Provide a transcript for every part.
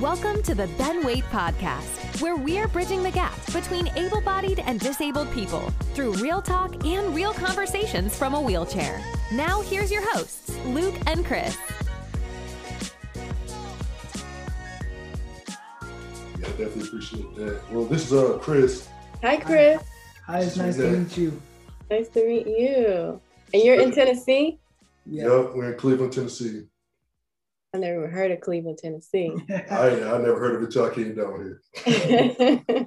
Welcome to the Then Wait Podcast, where we are bridging the gap between able bodied and disabled people through real talk and real conversations from a wheelchair. Now, here's your hosts, Luke and Chris. Yeah, I definitely appreciate that. Well, this is uh Chris. Hi, Chris. Hi, it's nice to meet you. Nice to meet you. And you're in Tennessee? Yeah. Yep, we're in Cleveland, Tennessee. I never even heard of Cleveland, Tennessee. I I never heard of it till I came down here.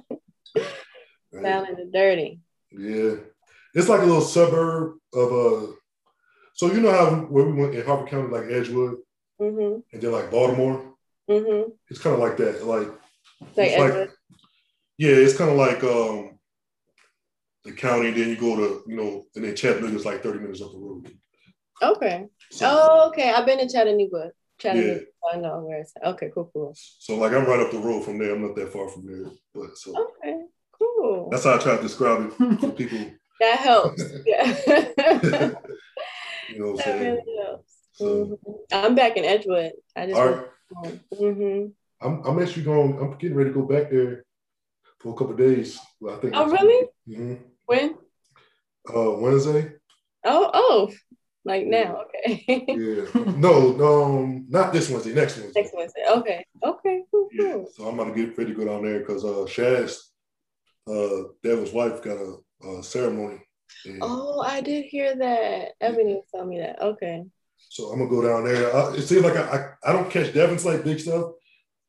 Down in the dirty. Yeah, it's like a little suburb of uh. So you know how where we went in Harford County, like Edgewood, Mm-hmm. and then like Baltimore. Mm-hmm. It's kind of like that. Like Like, It's like- yeah, it's kind of like um the county. Then you go to you know, and then Chattanooga is like thirty minutes up the road. okay. So, Oh, okay. I've been to Chattanooga. Chattanooga. I know where it's at. Okay, cool, cool. so like I'm right up the road from there. I'm not that far from there, but so Okay, cool. that's how I try to describe it to people. That helps. Yeah. you know what I'm that saying? really helps. So, Mhm. I'm back in Edgewood. I just right. Mm-hmm. I'm, I'm actually going. I'm getting ready to go back there for a couple of days. I think. Oh, really? hmm When? Uh, Wednesday. Oh, oh, like now. Okay. Yeah. no, no, um, not this Wednesday. Next Wednesday. Next Wednesday. Okay. Okay. Cool. Yeah. Cool. So I'm gonna get ready to go down there because uh, Shaz, uh, Devin's wife, got a, a ceremony. Oh, I did hear that. Ebony told me that. Okay. So I'm gonna go down there. I, it seems like I, I, I don't catch Devin's like big stuff,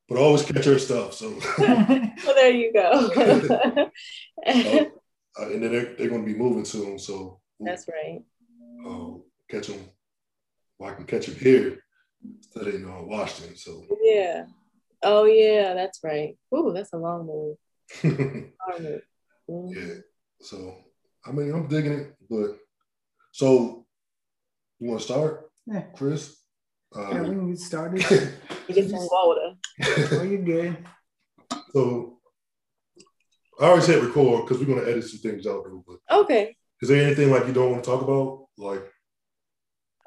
but I always catch her stuff. So. Well, there you go. Uh, and then they're, they're going to be moving soon, so That's right. uh, catch them. Well, I can catch them here instead of in uh, Washington. So Yeah. Oh, yeah. That's right. Ooh, that's a long move. yeah, Long move. Mhm. so I mean, I'm digging it, but so you want to start, Yeah. Chris? Yeah, we Uh, can get started. Get some water. Oh, you're good. so I always hit record because we're going to edit some things out. Though, but Okay. is there anything like you don't want to talk about? Like,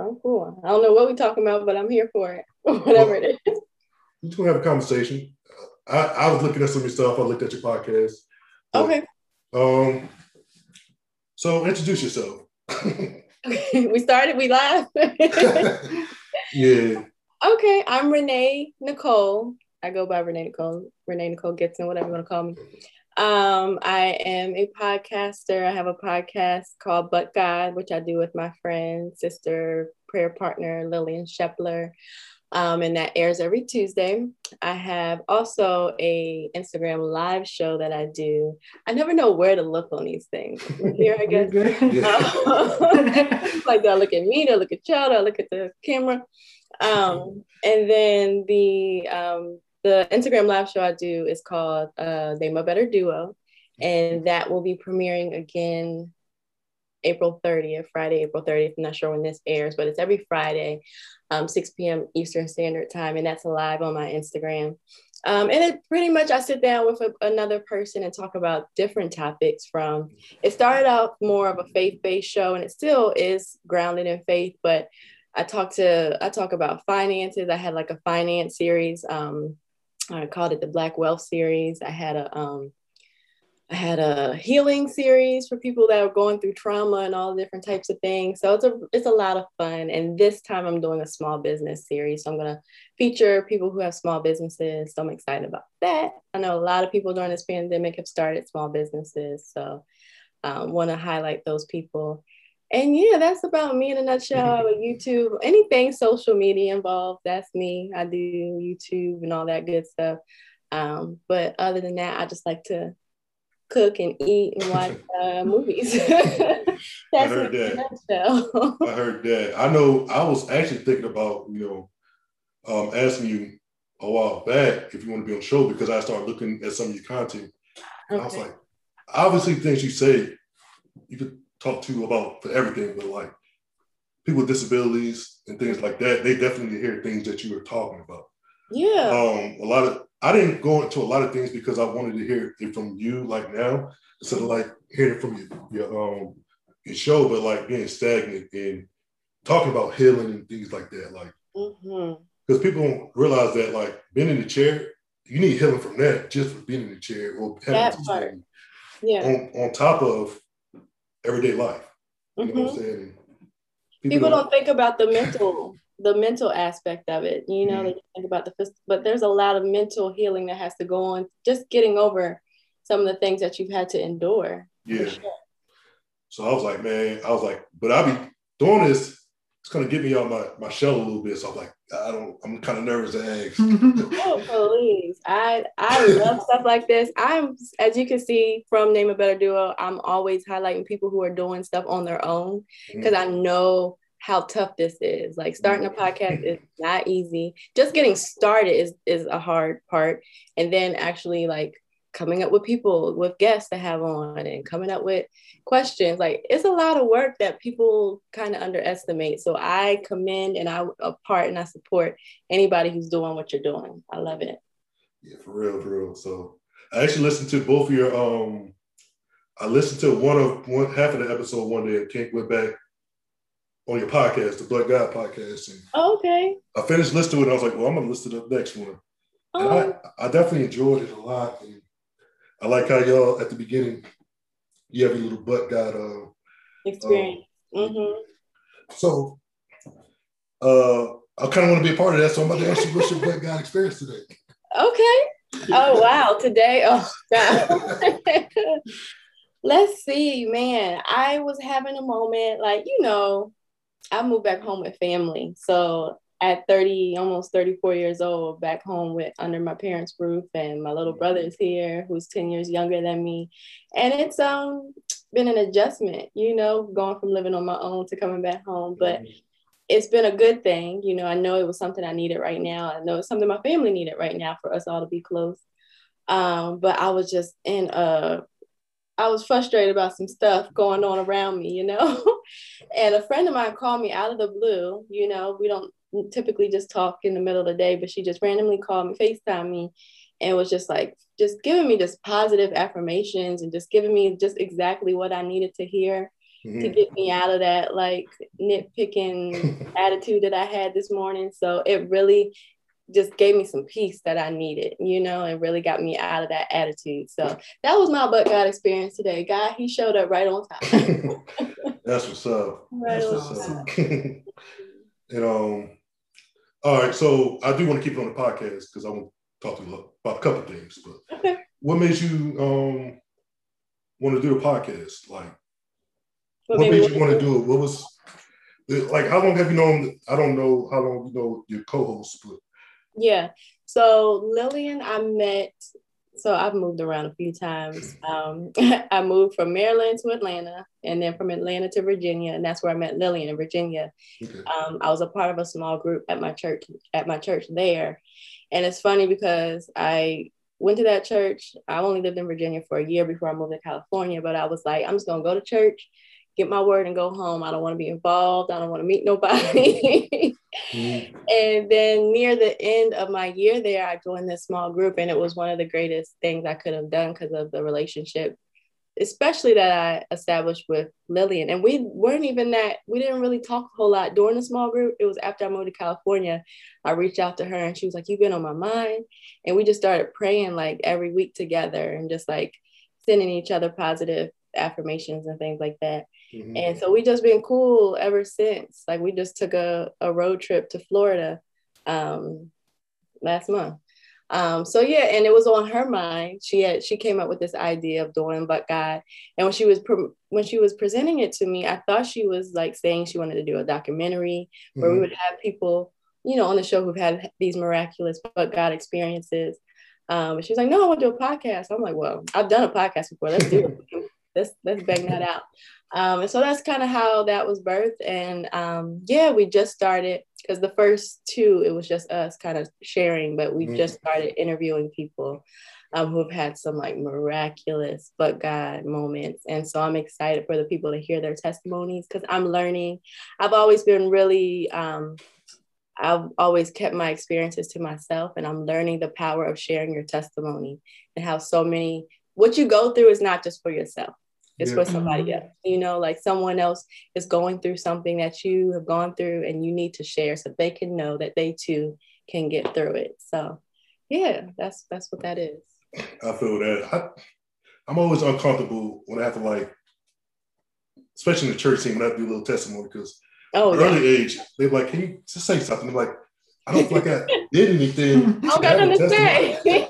I'm cool. I don't know what we're talking about, but I'm here for it. Whatever it is. we're just going to have a conversation. I, I was looking at some of your stuff. I looked at your podcast. Okay. Um. So introduce yourself. we started. We live. yeah. Okay, I'm Renee Nicole. I go by Renee Nicole, Renee Nicole Gibson, whatever you want to call me. Um, I am a podcaster. I have a podcast called But God, which I do with my friend, sister, prayer partner, Lillian Shepler. Um, and that airs every Tuesday. I have also a Instagram live show that I do. I never know where to look on these things. Here, I You're guess. good. Like do I look at me, do I look at y'all, do I look at the camera? Um, and then the um, the Instagram live show I do is called uh, My Better Duo, and that will be premiering again April 30th, Friday, April 30th. I'm not sure when this airs, but it's every Friday, um, 6 p.m. Eastern Standard Time, and that's live on my Instagram. Um, and it pretty much I sit down with a, another person and talk about different topics. From it started out more of a faith-based show, and it still is grounded in faith, but I talk to I talk about finances. I had like a finance series. Um, I called it the Black Wealth series. I had a um, I had a healing series for people that are going through trauma and all different types of things. So it's a it's a lot of fun. And this time I'm doing a small business series. So I'm gonna feature people who have small businesses. So I'm excited about that. I know a lot of people during this pandemic have started small businesses. So um, want to highlight those people. And yeah, that's about me in a nutshell. I a YouTube, anything social media involved, that's me. I do YouTube and all that good stuff. Um, but other than that, I just like to cook and eat and watch uh, movies. that's heard me in a that. nutshell. I heard that. I know. I was actually thinking about you know, um, asking you a while back if you want to be on the show because I started looking at some of your content. And I was like, obviously, things you say you could talk to about for everything, but like people with disabilities and things like that, they definitely hear things that you were talking about. yeah. um a lot of I didn't go into a lot of things because I wanted to hear it from you like now instead of like hearing it from your, your um your show, but like being stagnant and talking about healing and things like that. Like because people don't realize that like being in the chair you need healing from that just for being in the chair or having That part. Yeah. on, on top of everyday life. You know what I'm Mhm. saying? And People don't think about the mental, the mental aspect of it. You know, Mhm. they think about the physical, but there's a lot of mental healing that has to go on. Just getting over some of the things that you've had to endure. Yeah. sure. So I was like, man, I was like, but I'll be doing this. It's gonna get me out my, my shell a little bit. So I'm like, I don't. I'm kind of nervous to ask. Oh, please. I I love stuff like this. I'm as you can see from Name a Better Duo, I'm always highlighting people who are doing stuff on their own mm. because I know how tough this is. Like starting a mm. podcast is not easy. Just getting started is is a hard part. And then actually like coming up with people with guests to have on and coming up with questions like it's a lot of work that people kind of underestimate so i commend and i apart and i support anybody who's doing what you're doing i love it Yeah, for real, for real. So I actually listened to both of your um I listened to one of one half of the episode one day. Can't went back on your podcast, the But God podcast. And okay I finished listening to it. I was like, well, I'm gonna listen to the next one. And oh, I, I definitely enjoyed it a lot. And I like how y'all at the beginning you have your little but God uh experience. hmm so uh I kind of want to be a part of that. So I'm about to ask you what's your but God experience today. okay. Oh wow. Today oh god. Let's see man. I was having a moment like you know i moved back home with family so at 30 almost 34 years old back home with under my parents roof and my little brother is here who's 10 years younger than me and it's um been an adjustment you know going from living on my own to coming back home but it's been a good thing. You know, I know it was something I needed right now. I know it's something my family needed right now for us all to be close. Um, but I was just in a, I was frustrated about some stuff going on around me, you know. and a friend of mine called me out of the blue. You know, we don't typically just talk in the middle of the day, but she just randomly called me, FaceTime me, and was just like, just giving me just positive affirmations and just giving me just exactly what I needed to hear to Mhm. get me out of that like nitpicking attitude that I had this morning. So it really just gave me some peace that I needed, you know, and really got me out of that attitude. So that was my but God experience today. God, he showed up right on time. That's what's up. Right That's what's up. and um, all right. So I do want to keep it on the podcast because I want to talk to you about a couple things. But Okay. what made you um want to do a podcast? Like, What what made made you want to do it? What was like? How long have you known? I don't know how long you know your co-host, but Yeah. So Lillian, I met. So I've moved around a few times. Um, I moved from Maryland to Atlanta, and then from Atlanta to Virginia, and that's where I met Lillian in Virginia. okay. um, I was a part of a small group at my church at my church there, and it's funny because I went to that church. I only lived in Virginia for a year before I moved to California, but I was like, I'm just gonna go to church, get my word, and go home. I don't want to be involved. I don't want to meet nobody. Mhm. and then near the end of my year there, I joined this small group, and it was one of the greatest things I could have done because of the relationship especially that I established with Lillian. And we weren't even that, we didn't really talk a whole lot during the small group. It was after I moved to California, I reached out to her and she was like, You've been on my mind. And we just started praying like every week together and just like sending each other positive affirmations and things like that. Mhm. And so we just been cool ever since. Like we just took a, a road trip to Florida um, last month. Um, so yeah, and it was on her mind. She had she came up with this idea of doing but God, and when she was pre- when she was presenting it to me, I thought she was like saying she wanted to do a documentary where we Mhm. would have people, you know, on the show who've had these miraculous but God experiences. Um, but she was like, "No, I want to do a podcast." I'm like, "Well, I've done a podcast before. Let's do it. Let's let's bang that out." Um, and so that's kind of how that was birthed. And um, yeah, we just started because the first two, it was just us kind of sharing, but we Mhm. just started interviewing people um, who have had some like miraculous but God moments. And so I'm excited for the people to hear their testimonies because I'm learning. I've always been really, um, I've always kept my experiences to myself, and I'm learning the power of sharing your testimony and how so many, what you go through is not just for yourself it's Yeah. for somebody Mhm. else. You know, like someone else is going through something that you have gone through and you need to share so they can know that they too can get through it. So Yeah, that's that's what that is. I feel that. I, I'm always uncomfortable when I have to like, especially in the church scene when I do a little testimony because Oh, early yeah. age they're like, "Can you just say something?" I'm like, "I don't feel like I did anything." I don't to got nothing to say.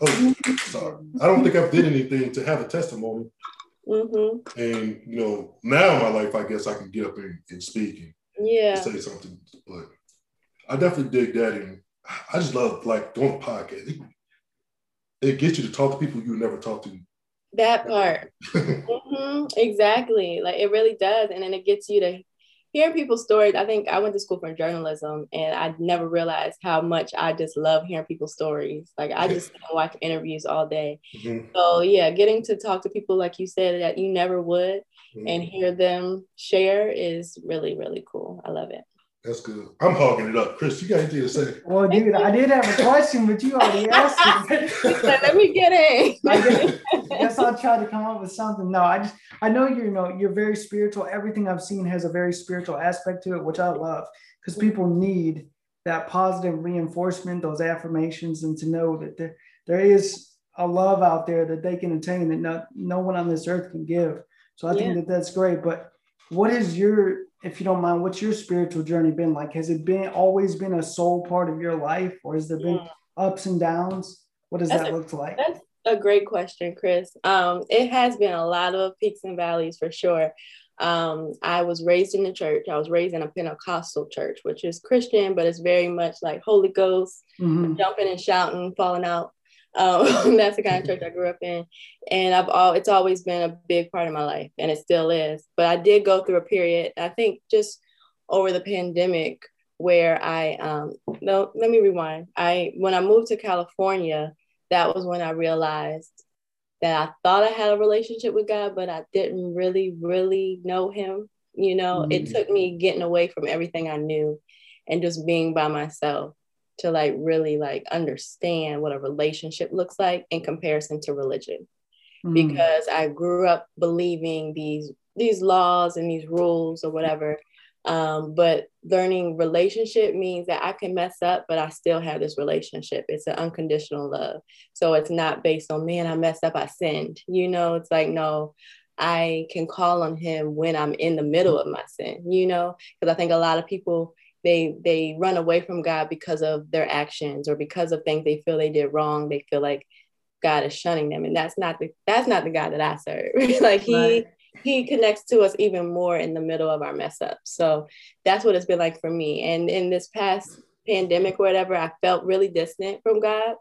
Oh, sorry. I don't think I've did anything to have a testimony. Hmm And you know, now in my life, I guess I can get up and, and speak and Yeah. say something. But I definitely dig that, and I just love like doing a podcast. It, it gets you to talk to people you never talk to. That part. hmm Exactly. Like it really does. And then it gets you to hear people's stories. I think I went to school for journalism and I never realized how much I just love hearing people's stories. Like I just watch interviews all day. Mhm. So yeah, getting to talk to people like you said that you never would and hear them share is really, really cool. I love it. That's good. I'm hogging it up. Chris, you got anything to say? Well, dude, I did have a question, but you already asked He said, it. Let me get in. I guess, I guess I'll try to come up with something. No, I just I know you're you know you're very spiritual. Everything I've seen has a very spiritual aspect to it, which I love because people need that positive reinforcement, those affirmations, and to know that there there is a love out there that they can attain that no, no one on this earth can give. So I Yeah. think that that's great. But what is your, if you don't mind, what's your spiritual journey been like? Has it been always been a soul part of your life, or has there been Mm. ups and downs? What does That's that a- look like? That's a great question, Chris. Um, it has been a lot of peaks and valleys for sure. Um, I was raised in the church. I was raised in a Pentecostal church, which is Christian, but it's very much like Holy Ghost, Mhm. jumping and shouting, falling out. Um, that's the kind of church I grew up in, and I've all it's always been a big part of my life, and it still is. But I did go through a period. I think just over the pandemic where I um no let me rewind. I when I moved to California, that was when I realized that I thought I had a relationship with God, but I didn't really, really know Him. You know, it Mhm. took me getting away from everything I knew and just being by myself to like really like understand what a relationship looks like in comparison to religion Mhm. because I grew up believing these these laws and these rules or whatever. Um, but learning relationship means that I can mess up, but I still have this relationship. It's an unconditional love. So it's not based on man, I messed up, I sinned. You know, it's like no, I can call on him when I'm in the middle of my sin, you know, because I think a lot of people they they run away from God because of their actions or because of things they feel they did wrong. They feel like God is shunning them, and that's not the that's not the God that I serve. like He Right. He connects to us even more in the middle of our mess up. So that's what it's been like for me. And in this past pandemic or whatever, I felt really distant from God.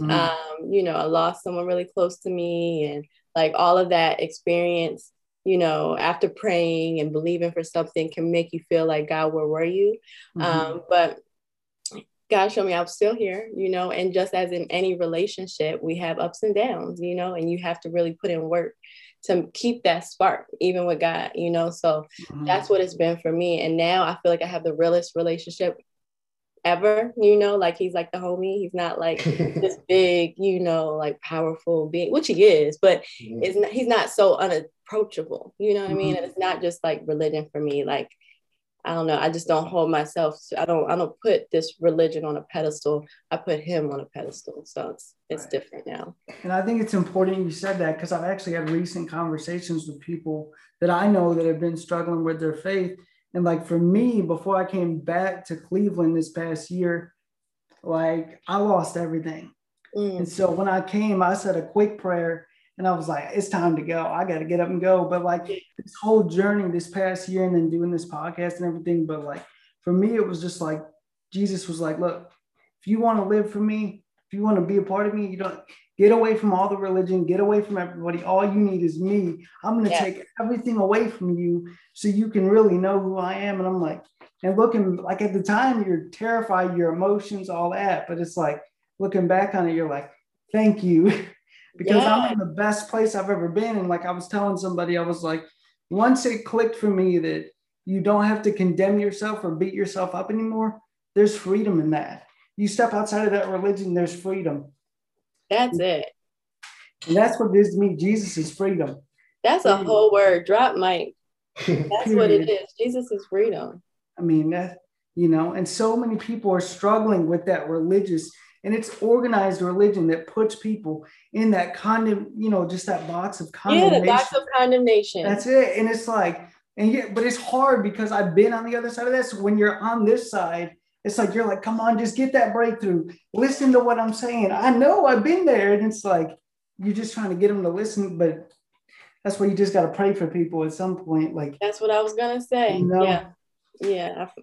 Mhm. Um, you know, I lost someone really close to me, and like all of that experience. You know, after praying and believing for something can make you feel like God, where were you? Mhm. Um, but God showed me I'm still here, you know, and just as in any relationship, we have ups and downs, you know, and you have to really put in work to keep that spark, even with God, you know. So Mhm. that's what it's been for me. And now I feel like I have the realest relationship ever, you know, like he's like the homie. He's not like this big, you know, like powerful being, which he is, but it's not, he's not so unapproachable, you know what I mean? Mm-hmm. And it's not just like religion for me. Like, I don't know. I just don't hold myself. To, I don't. I don't put this religion on a pedestal. I put him on a pedestal. So it's it's Right. different now. And I think it's important you said that because I've actually had recent conversations with people that I know that have been struggling with their faith. And like for me, before I came back to Cleveland this past year, like I lost everything. Mm, And so when I came, I said a quick prayer and I was like, it's time to go. I got to get up and go. But like this whole journey this past year and then doing this podcast and everything, but like for me, it was just like Jesus was like, look, if you want to live for me, if you want to be a part of me, you don't get away from all the religion, get away from everybody. All you need is me. I'm going to Yeah. take everything away from you so you can really know who I am. And I'm like, and looking like at the time, you're terrified, your emotions, all that. But it's like looking back on it, you're like, thank you. because Yeah. I'm in the best place I've ever been. And like I was telling somebody, I was like, once it clicked for me that you don't have to condemn yourself or beat yourself up anymore, there's freedom in that. You step outside of that religion, there's freedom. That's it. And that's what gives me Jesus is freedom. That's a whole word. Drop mic. That's what it is. Jesus is freedom. I mean, that, you know, and so many people are struggling with that religious. and it's organized religion that puts people in that condemn, you know, just that box of condemnation. Yeah, the box of condemnation. That's it. And it's like, and yeah, but it's hard because I've been on the other side of this. When you're on this side, it's like you're like, come on, just get that breakthrough. Listen to what I'm saying. I know I've been there. And it's like you're just trying to get them to listen, but that's where you just got to pray for people at some point. Like that's what I was gonna say. You know? Yeah, yeah. I,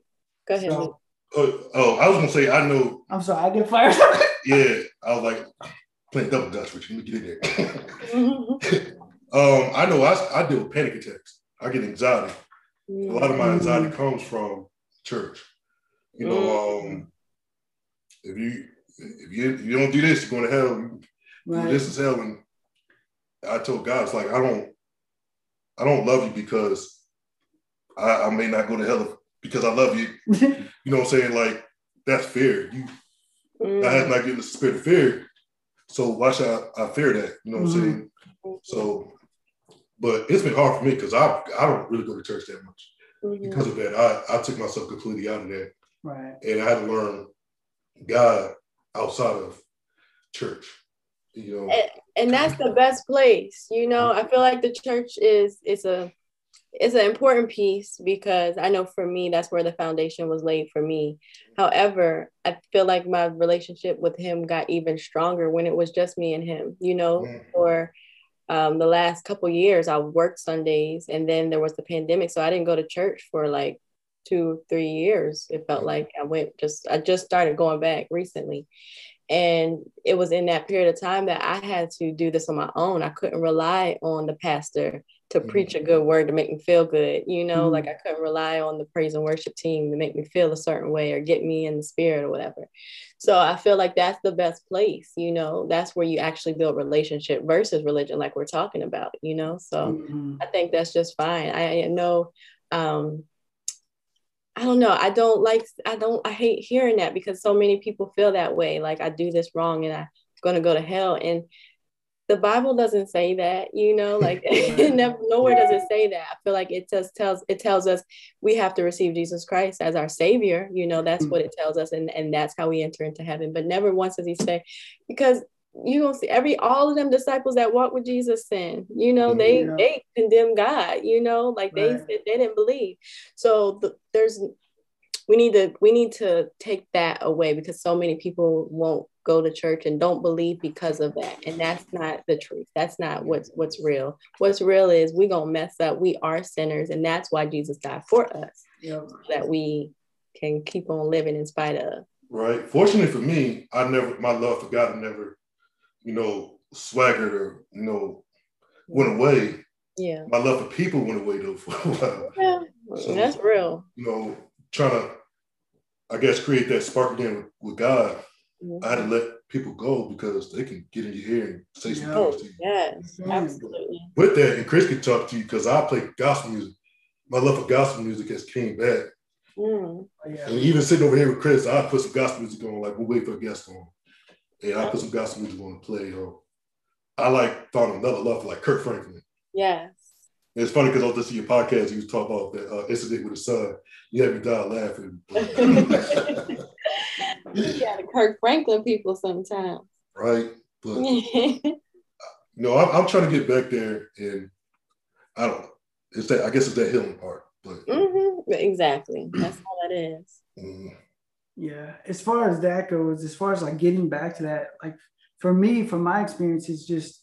go ahead. So, oh, oh, I was gonna say I know. I'm sorry, I get fired. yeah, I was like playing double dutch with you. Let me get in there. um, I know I, I deal with panic attacks. I get anxiety. Mm-hmm. A lot of my anxiety mm. comes from church. You know, mm-hmm. um, if you if you if you don't do this, you're going to hell. Right. This is hell. And I told God, it's like I don't I don't love you because I, I may not go to hell because I love you. you know what I'm saying? Like that's fear. You mm. I have not given the spirit of fear. So why should I, I fear that? You know what mm-hmm. I'm saying? So, but it's been hard for me because I I don't really go to church that much. Mm-hmm. Because of that, I, I took myself completely out of that. Right. And I had to learn God outside of church. You know. And, and that's the best place. You know, I feel like the church is is a it's an important piece because I know for me that's where the foundation was laid for me. However, I feel like my relationship with him got even stronger when it was just me and him. You know, mm-hmm. for um, the last couple years, I worked Sundays, and then there was the pandemic, so I didn't go to church for like two, three years. It felt mm-hmm. like I went just I just started going back recently, and it was in that period of time that I had to do this on my own. I couldn't rely on the pastor to mm-hmm. preach a good word to make me feel good. You know, mm-hmm. like I couldn't rely on the praise and worship team to make me feel a certain way or get me in the spirit or whatever. So I feel like that's the best place, you know, that's where you actually build relationship versus religion, like we're talking about, you know. So mm-hmm. I think that's just fine. I, I know um I don't know. I don't like, I don't, I hate hearing that because so many people feel that way. Like I do this wrong and I'm going to go to hell. And the Bible doesn't say that, you know, like never, nowhere does it say that. I feel like it just tells, it tells us we have to receive Jesus Christ as our savior. You know, that's mm. what it tells us. And, and that's how we enter into heaven. But never once does he say, because you don't see every all of them disciples that walk with Jesus sin. You know, they yeah. they condemn God. You know, like right. they said they didn't believe. So the, there's we need to we need to take that away because so many people won't go to church and don't believe because of that and that's not the truth that's not what's what's real what's real is we gonna mess up we are sinners and that's why jesus died for us yeah. so that we can keep on living in spite of right fortunately for me i never my love for god never you know, swaggered or, you know, went away. Yeah. My love for people went away though for a while. Yeah, so, that's real. You know, trying to, I guess, create that spark again with, with God. Mm-hmm. I had to let people go because they can get in your ear and say some oh, things to you. Yes, absolutely. With that, and Chris can talk to you because I play gospel music. My love for gospel music has came back. Mm. And even sitting over here with Chris, I put some gospel music on, like we'll wait for a guest on. Yeah, I put some gospel music on to play. Or I like found another love for like Kirk Franklin. Yes. And it's funny because I was listening to your podcast. You was talking about that uh, incident with his son. You had me die laughing. you got to Kirk Franklin people sometimes. Right, but you know, I'm, I'm, trying to get back there, and I don't. Know. It's that I guess it's that healing part, but mm-hmm. exactly that's all it is. Mm-hmm. Yeah, as far as that goes, as far as like getting back to that, like for me, from my experience, it's just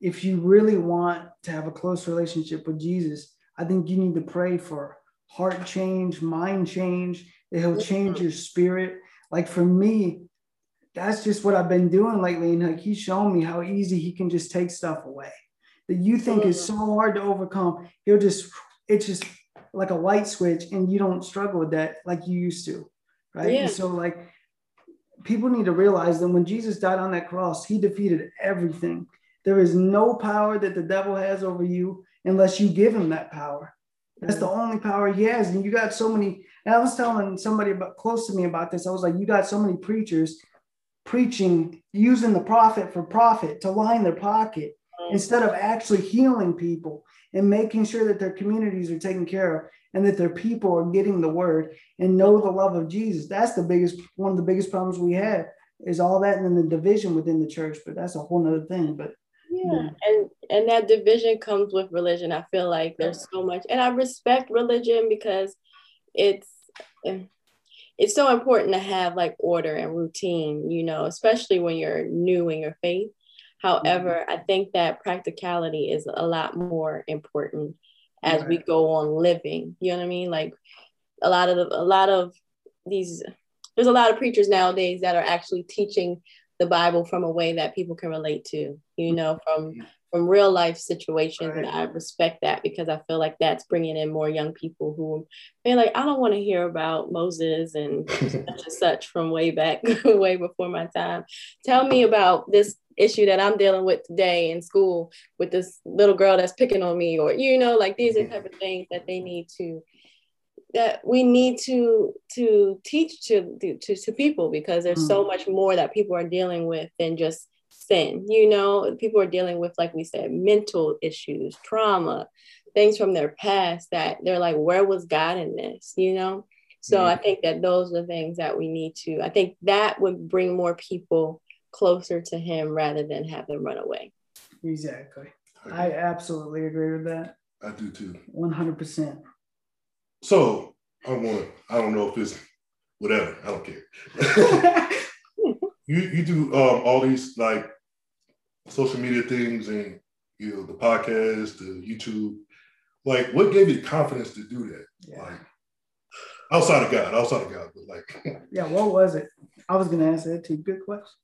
if you really want to have a close relationship with Jesus, I think you need to pray for heart change, mind change, that he'll change your spirit. Like for me, that's just what I've been doing lately. And like he's shown me how easy he can just take stuff away that you think is mm-hmm. so hard to overcome. He'll just, it's just like a light switch, and you don't struggle with that like you used to right? Yeah. And so like people need to realize that when Jesus died on that cross, he defeated everything. There is no power that the devil has over you unless you give him that power. That's the only power he has. And you got so many, and I was telling somebody about close to me about this. I was like, you got so many preachers preaching, using the prophet for profit to line their pocket mm. instead of actually healing people and making sure that their communities are taken care of and that their people are getting the word and know the love of Jesus. That's the biggest one of the biggest problems we have is all that and then the division within the church, but that's a whole nother thing. But yeah, and and that division comes with religion. I feel like there's so much, and I respect religion because it's it's so important to have like order and routine, you know, especially when you're new in your faith. Mm-hmm. However, I think that practicality is a lot more important as right. we go on living. You know what I mean? Like a lot of the, a lot of these there's a lot of preachers nowadays that are actually teaching the Bible from a way that people can relate to, you know, from from real life situations. Right. And I respect that because I feel like that's bringing in more young people who they're like, I don't want to hear about Moses and such and such from way back, way before my time. Tell me about this issue that I'm dealing with today in school with this little girl that's picking on me, or you know, like these are type of things that they need to that we need to to teach to to, to people because there's mm. so much more that people are dealing with than just sin you know people are dealing with like we said mental issues trauma things from their past that they're like where was god in this you know so mm. i think that those are the things that we need to i think that would bring more people closer to him rather than have them run away exactly i absolutely agree with that i do too 100% so I want I don't know if it's whatever. I don't care. you you do um, all these like social media things and you know the podcast, the YouTube. Like, what gave you the confidence to do that? Yeah. Like outside of God, outside of God, but like yeah, what was it? I was gonna ask that too. Good question.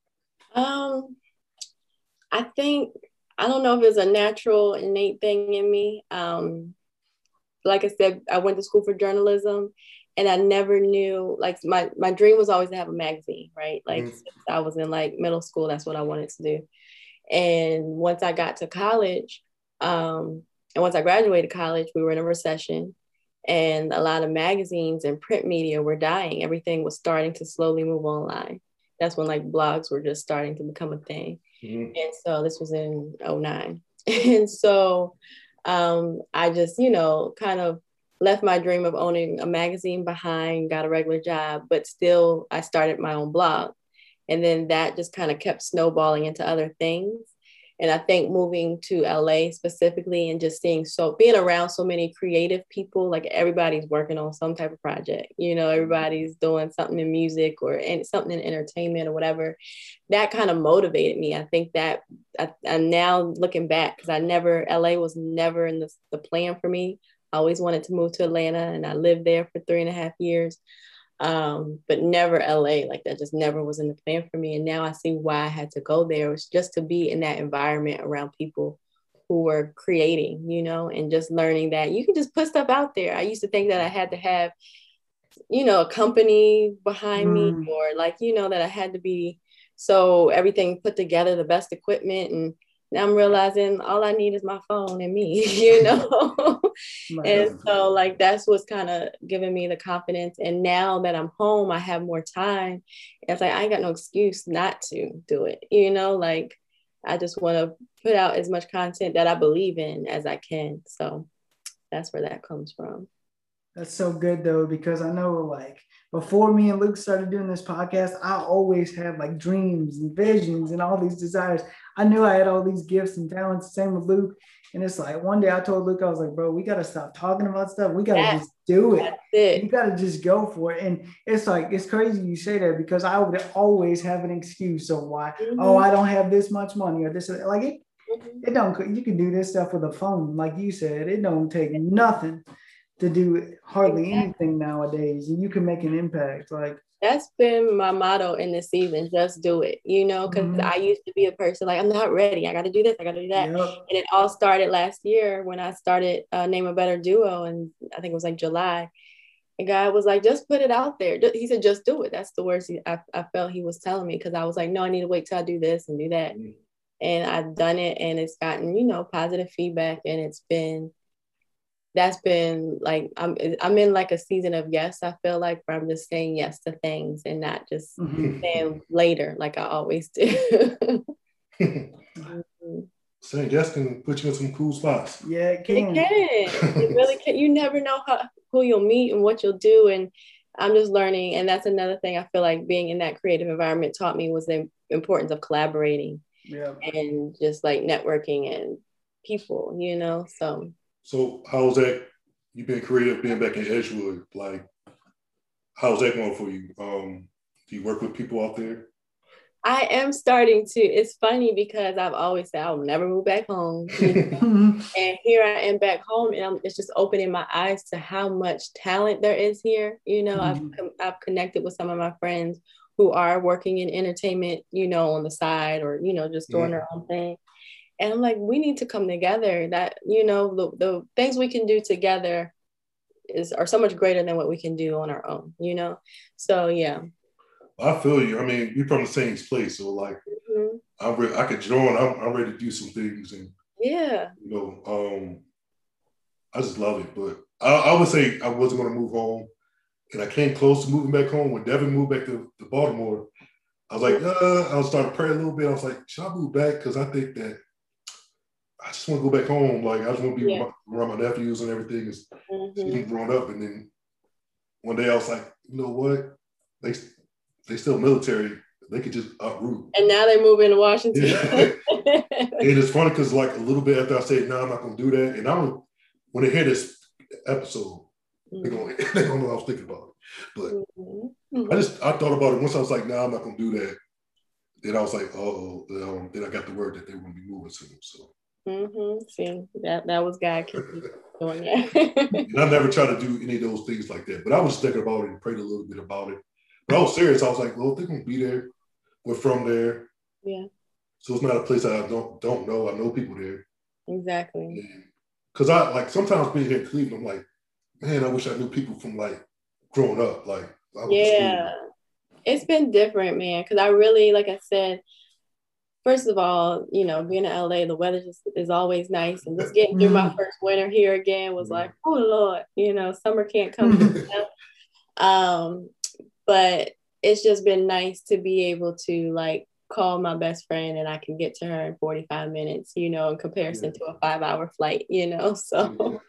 Um, I think I don't know if it's a natural innate thing in me. Um, like I said, I went to school for journalism and I never knew like my my dream was always to have a magazine, right? Like mm. I was in like middle school, that's what I wanted to do. And once I got to college, um, and once I graduated college, we were in a recession and a lot of magazines and print media were dying. Everything was starting to slowly move online. That's when like blogs were just starting to become a thing. Mm-hmm. And so this was in 09. and so um, I just, you know, kind of left my dream of owning a magazine behind, got a regular job, but still I started my own blog. And then that just kind of kept snowballing into other things. And I think moving to LA specifically and just seeing so being around so many creative people, like everybody's working on some type of project, you know, mm-hmm. everybody's doing something in music or something in entertainment or whatever. That kind of motivated me. I think that I, am now looking back because I never, LA was never in the, the plan for me. I always wanted to move to Atlanta and I lived there for three and a half years um, but never LA. Like that just never was in the plan for me. And now I see why I had to go there. It was just to be in that environment around people who were creating, you know, and just learning that you can just put stuff out there. I used to think that I had to have, you know, a company behind mm. me or like, you know, that I had to be so everything put together, the best equipment and I'm realizing all I need is my phone and me, you know? and so like that's what's kind of giving me the confidence. And now that I'm home, I have more time. It's like I ain't got no excuse not to do it, you know, like I just want to put out as much content that I believe in as I can. So that's where that comes from. That's so good though, because I know like before me and Luke started doing this podcast, I always had like dreams and visions and all these desires. I knew I had all these gifts and talents. Same with Luke. And it's like one day I told Luke, I was like, bro, we got to stop talking about stuff. We got to just do it. it. You got to just go for it. And it's like, it's crazy you say that because I would always have an excuse of why, mm-hmm. oh, I don't have this much money or this. Like it, mm-hmm. it don't, you can do this stuff with a phone. Like you said, it don't take nothing to do hardly anything nowadays and you can make an impact like that's been my motto in the season just do it you know because mm-hmm. i used to be a person like i'm not ready i gotta do this i gotta do that yep. and it all started last year when i started uh, name a better duo and i think it was like july and god was like just put it out there he said just do it that's the words he, I, I felt he was telling me because i was like no i need to wait till i do this and do that mm-hmm. and i've done it and it's gotten you know positive feedback and it's been that's been like I'm I'm in like a season of yes. I feel like where I'm just saying yes to things and not just mm-hmm. saying later like I always do. mm-hmm. Saying yes can put you in some cool spots. Yeah, it can. It can. it really can. You never know how, who you'll meet and what you'll do, and I'm just learning. And that's another thing I feel like being in that creative environment taught me was the importance of collaborating Yeah. and just like networking and people, you know? So So how's that? You've been creative, being back in Edgewood. Like, how's that going for you? Um, do you work with people out there? I am starting to. It's funny because I've always said I'll never move back home. you know? and here I am back home, and I'm, it's just opening my eyes to how much talent there is here. You know, I've Mhm. com- I've connected with some of my friends who are working in entertainment, you know, on the side or you know just doing their own thing. And I'm like, we need to come together. That you know, the the things we can do together is are so much greater than what we can do on our own. You know, so yeah. I feel you. I mean, we're from the same place, so like, Mhm. I'm re- I could join. I'm, I'm ready to do some things, and Yeah. you know, um, I just love it. But I, I would say I wasn't going to move home, and I came close to moving back home. When Devin moved back to, to Baltimore, I was like, uh, I was starting to pray a little bit. I was like, should I move back? Because I think that I just want to go back home. Like I just want to be Yeah. with my, around my nephews and everything. Is Mhm. mm growing up, and then one day I was like, you know what? They they still military. They could just uproot. And now they're moving to Washington. Yeah. And it's funny because like a little bit after I said, no, I'm not gonna do that. And I'm when they hear this episode, they're gonna they gonna know I was thinking about it. But Mhm. I just I thought about it once I was like, no, I'm not gonna do that. Then I was like, oh, um, then I got the word that they were gonna be moving soon. So Mhm. See, that that was God keeping doing that. and I never try to do any of those things like that. But I was thinking about it and prayed a little bit about it. But I was serious. I was like, well, they're gonna be there, we're from there. yeah, So it's not a place that I don't don't know. I know people there. exactly. Because I like sometimes being here in Cleveland, I'm like, man, I wish I knew people from like growing up. Like. Yeah, it's been different, man. Because I really, like I said, first of all, you know, being in LA, the weather just is always nice, and just getting through my Mhm. first winter here again was like, oh Lord, you know, summer can't come. um, but it's just been nice to be able to like call my best friend and I can get to her in 45 minutes, you know, in comparison to a five hour flight, you know. So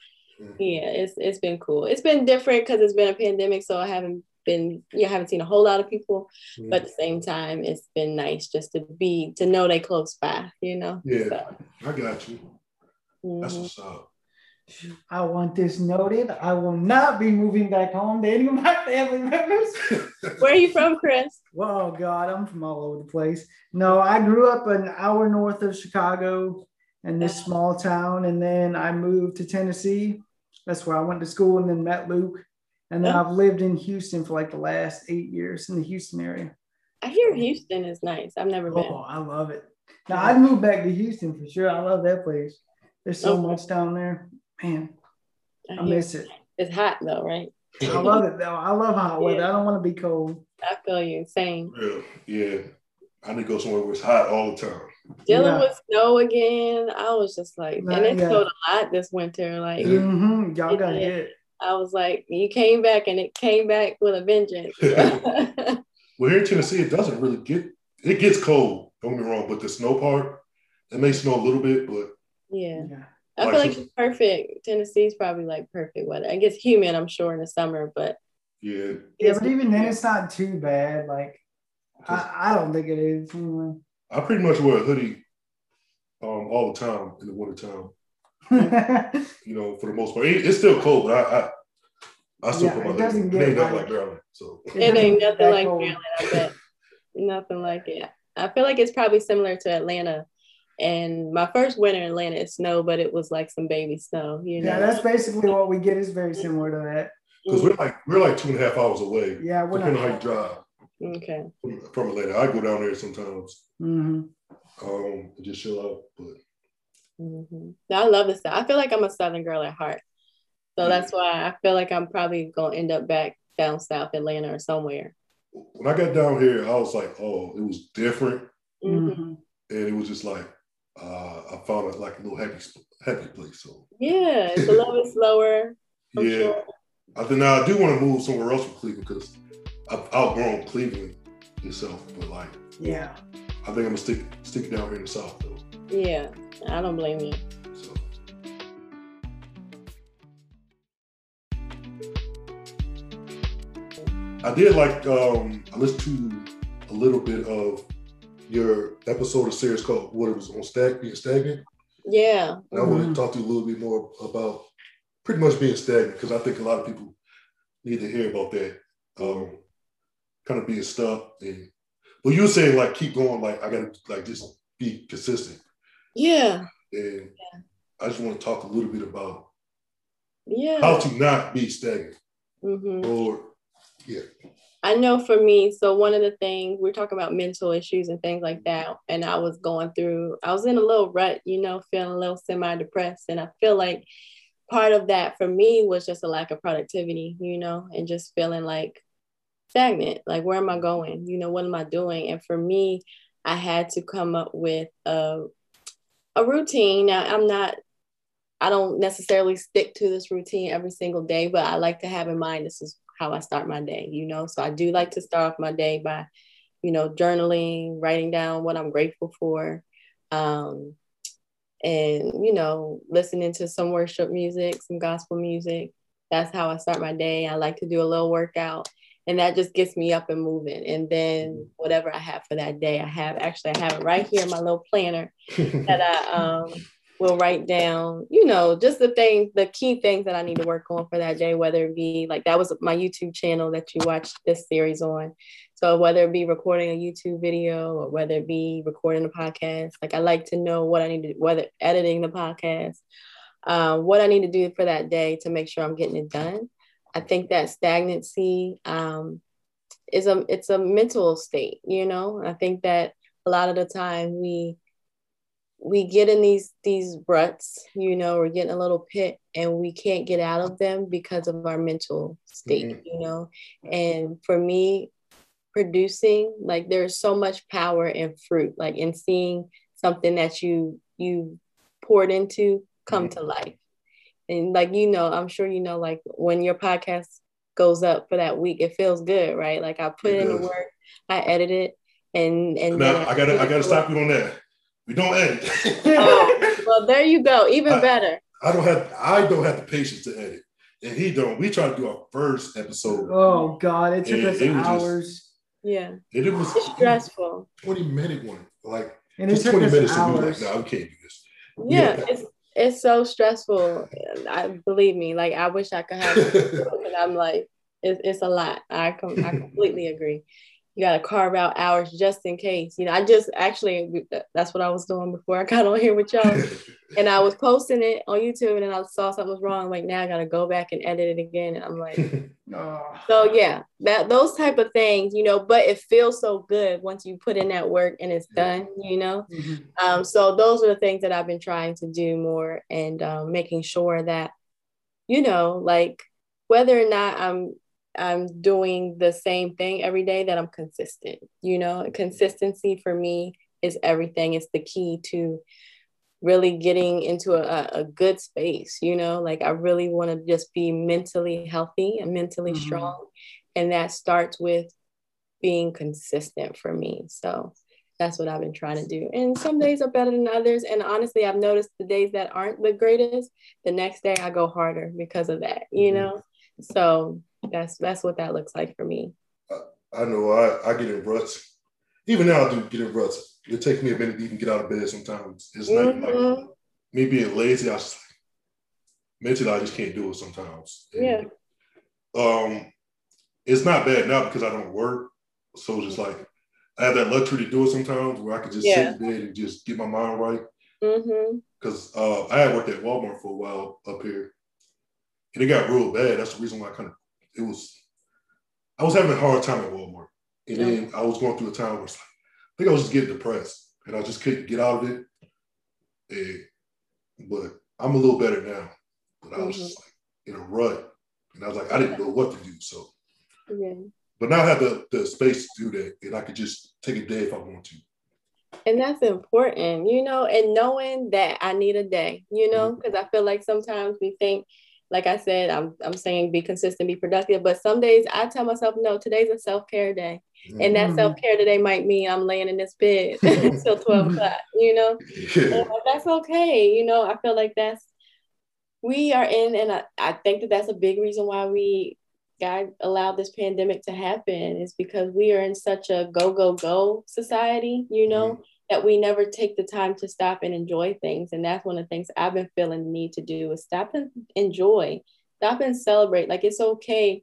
yeah, it's it's been cool. It's been different because it's been a pandemic, so I haven't been yeah, I haven't seen a whole lot of people, but at the same time, it's been nice just to be to know they close by, you know. Yeah. So, I got you. That's mhm. what's up. I want this noted. I will not be moving back home to any of my family members. Where are you from, Chris? Oh God, I'm from all over the place. No, I grew up an hour north of Chicago in this small town, and then I moved to Tennessee. That's where I went to school and then met Luke. And then Oh. I've lived in Houston for like the last eight years in the Houston area. I hear Houston is nice. I've never been. Oh, I love it. Now I'd move back to Houston for sure. I love that place. There's so Okay. much down there. Man, I hear- miss it. It's hot though, right? I love it though. I love hot weather. I don't want to be cold. I feel you. Same. Real. Yeah. I need to go somewhere where it's hot all the time. Dealing Yeah. with snow again, I was just like, Nah, and it yeah. snowed a lot this winter. Like, hmm Y'all gotta Yeah. get it. I was like, you came back and it came back with a vengeance. Well, here in Tennessee, it doesn't really get it gets cold, don't get me wrong, but the snow part, it may snow a little bit, but yeah. Yeah. I feel like some- it's perfect. Tennessee's probably like perfect weather. It gets humid, I'm sure, in the summer, but yeah. Yeah, but even then, it's not too bad. Like, I, I don't think it is. Anyway. I pretty much wear a hoodie um, all the time in the wintertime, you know, for the most part. It's still cold, but I I, I still Yeah, put my it hoodie doesn't get It ain't nothing like- like Maryland. So it ain't nothing like cold. Maryland, I bet. nothing like it. I feel like it's probably similar to Atlanta. And my first winter in Atlanta, it snowed, but it was like some baby snow, you know. Yeah, that's basically what we get. is very similar to that. because we're like we're like two and a half hours away, Yeah, we're depending on how you drive okay. from, from Atlanta. I go down there sometimes hmm um, just chill out, but hmm I love the South. I feel like I'm a Southern girl at heart. So that's why I feel like I'm probably going to end up back down south Atlanta or somewhere. when I got down here, I was like, oh, it was different, Mhm. hmm and it was just like uh, I found it like a little happy happy place. So Yeah, it's a little bit slower. I'm yeah, sure. I think now I do want to move somewhere else from Cleveland because I've outgrown Cleveland itself, but like Yeah. I think I'm gonna stick stick down here in the South though. Yeah, I don't blame you. So I did like um I listened to a little bit of your episode of series called what it was on stag being stagnant. Yeah. And I want to talk to you a little bit more about pretty much being stagnant because I think a lot of people need to hear about that. Um, kind of being stuck and well you were saying like keep going, like I gotta like just be consistent. Yeah. And I just want to talk a little bit about Yeah. how to not be stagnant hmm or yeah. I know for me, so one of the things we're talking about mental issues and things like that, and I was going through, I was in a little rut, you know, feeling a little semi depressed. And I feel like part of that for me was just a lack of productivity, you know, and just feeling like stagnant. Like, where am I going? You know, what am I doing? And for me, I had to come up with a, a routine. Now, I'm not, I don't necessarily stick to this routine every single day, but I like to have in mind this is how I start my day, you know? So I do like to start off my day by, you know, journaling, writing down what I'm grateful for. Um, and, you know, listening to some worship music, some gospel music. That's how I start my day. I like to do a little workout and that just gets me up and moving. And then whatever I have for that day, I have actually I have it right here in my little planner that I um will write down, you know, just the things, the key things that I need to work on for that day, whether it be like that was my YouTube channel that you watched this series on. So whether it be recording a YouTube video or whether it be recording a podcast, like I like to know what I need to, whether editing the podcast, um, what I need to do for that day to make sure I'm getting it done. I think that stagnancy um, is a it's a mental state, you know. I think that a lot of the time we we get in these these ruts, you know, we're getting a little pit and we can't get out of them because of our mental state, Mhm. you know. And for me, producing, like there's so much power in fruit, like in seeing something that you you poured into come to life. And like you know, I'm sure you know, like when your podcast goes up for that week, it feels good, right? Like I put It in the work, I edit it, and and Now then I gotta I gotta stop work. you on that. We don't edit. Oh, well, there you go. Even I- better. I don't have I don't have the patience to edit. And he don't. We tried to do our first episode. Oh God, it took It- us it was just- hours, Yeah, And it was it's stressful. 20 minute one. Like and it took 20 us minutes to be like, hours. no, we can't do this. Yeah, Yeah. it's it's so stressful. I believe me. Like I wish I could have, and I'm like, it's it's a lot. I com- I completely agree. You got to carve out hours just in case. You know, I just actually that's what I was doing before I got on here with y'all. and I was posting it on YouTube, and then I saw something was wrong. I'm like, now I gotta go back and edit it again. And I'm like, Oh. so yeah, that those type of things, you know. But it feels so good once you put in that work and it's done, you know. Mhm. Um, so those are the things that I've been trying to do more, and um, making sure that, you know, like whether or not I'm I'm doing the same thing every day, that I'm consistent. You know, consistency for me is everything. It's the key to really getting into a, a good space. You know, like I really want to just be mentally healthy and mentally Mhm. strong, and that starts with being consistent for me. So that's what I've been trying to do. And some days are better than others. And honestly, I've noticed the days that aren't the greatest, the next day I go harder because of that, you Mhm. know? So that's that's what that looks like for me. I know I, I get in ruts. Even now I do get in ruts. It takes me a minute to even get out of bed sometimes. It's not like Mhm. me being lazy. I just mentally I just can't do it sometimes. Yeah. Um, it's not bad now because I don't work. So it's just like I have that luxury to do it sometimes where I can just Yeah. sit in bed and just get my mind right. Mm-hmm. Because uh, I had worked at Walmart for a while up here, and it got real bad. That's the reason why I kind of it was. I was having a hard time at Walmart, and then I was going through a time where it's like, I think I was just getting depressed, and I just couldn't get out of it. And, but I'm a little better now. But I was just mm-hmm. like in a rut, and I was like, I didn't know what to do. So, Yeah. but now I have the, the space to do that, and I could just take a day if I want to. And that's important, you know, and knowing that I need a day, you know, mm-hmm. because I feel like sometimes we think, like I said, I'm I'm saying be consistent, be productive, but some days I tell myself, no, today's a self care day, and that Mhm. self care today might mean I'm laying in this bed until twelve o'clock, you know, Yeah. And that's okay, you know. I feel like that's we are in, and I, I think that that's a big reason why we God allowed this pandemic to happen is because we are in such a go, go, go society, you know, mm-hmm. That we never take the time to stop and enjoy things. And that's one of the things I've been feeling the need to do is stop and enjoy, stop and celebrate. Like it's okay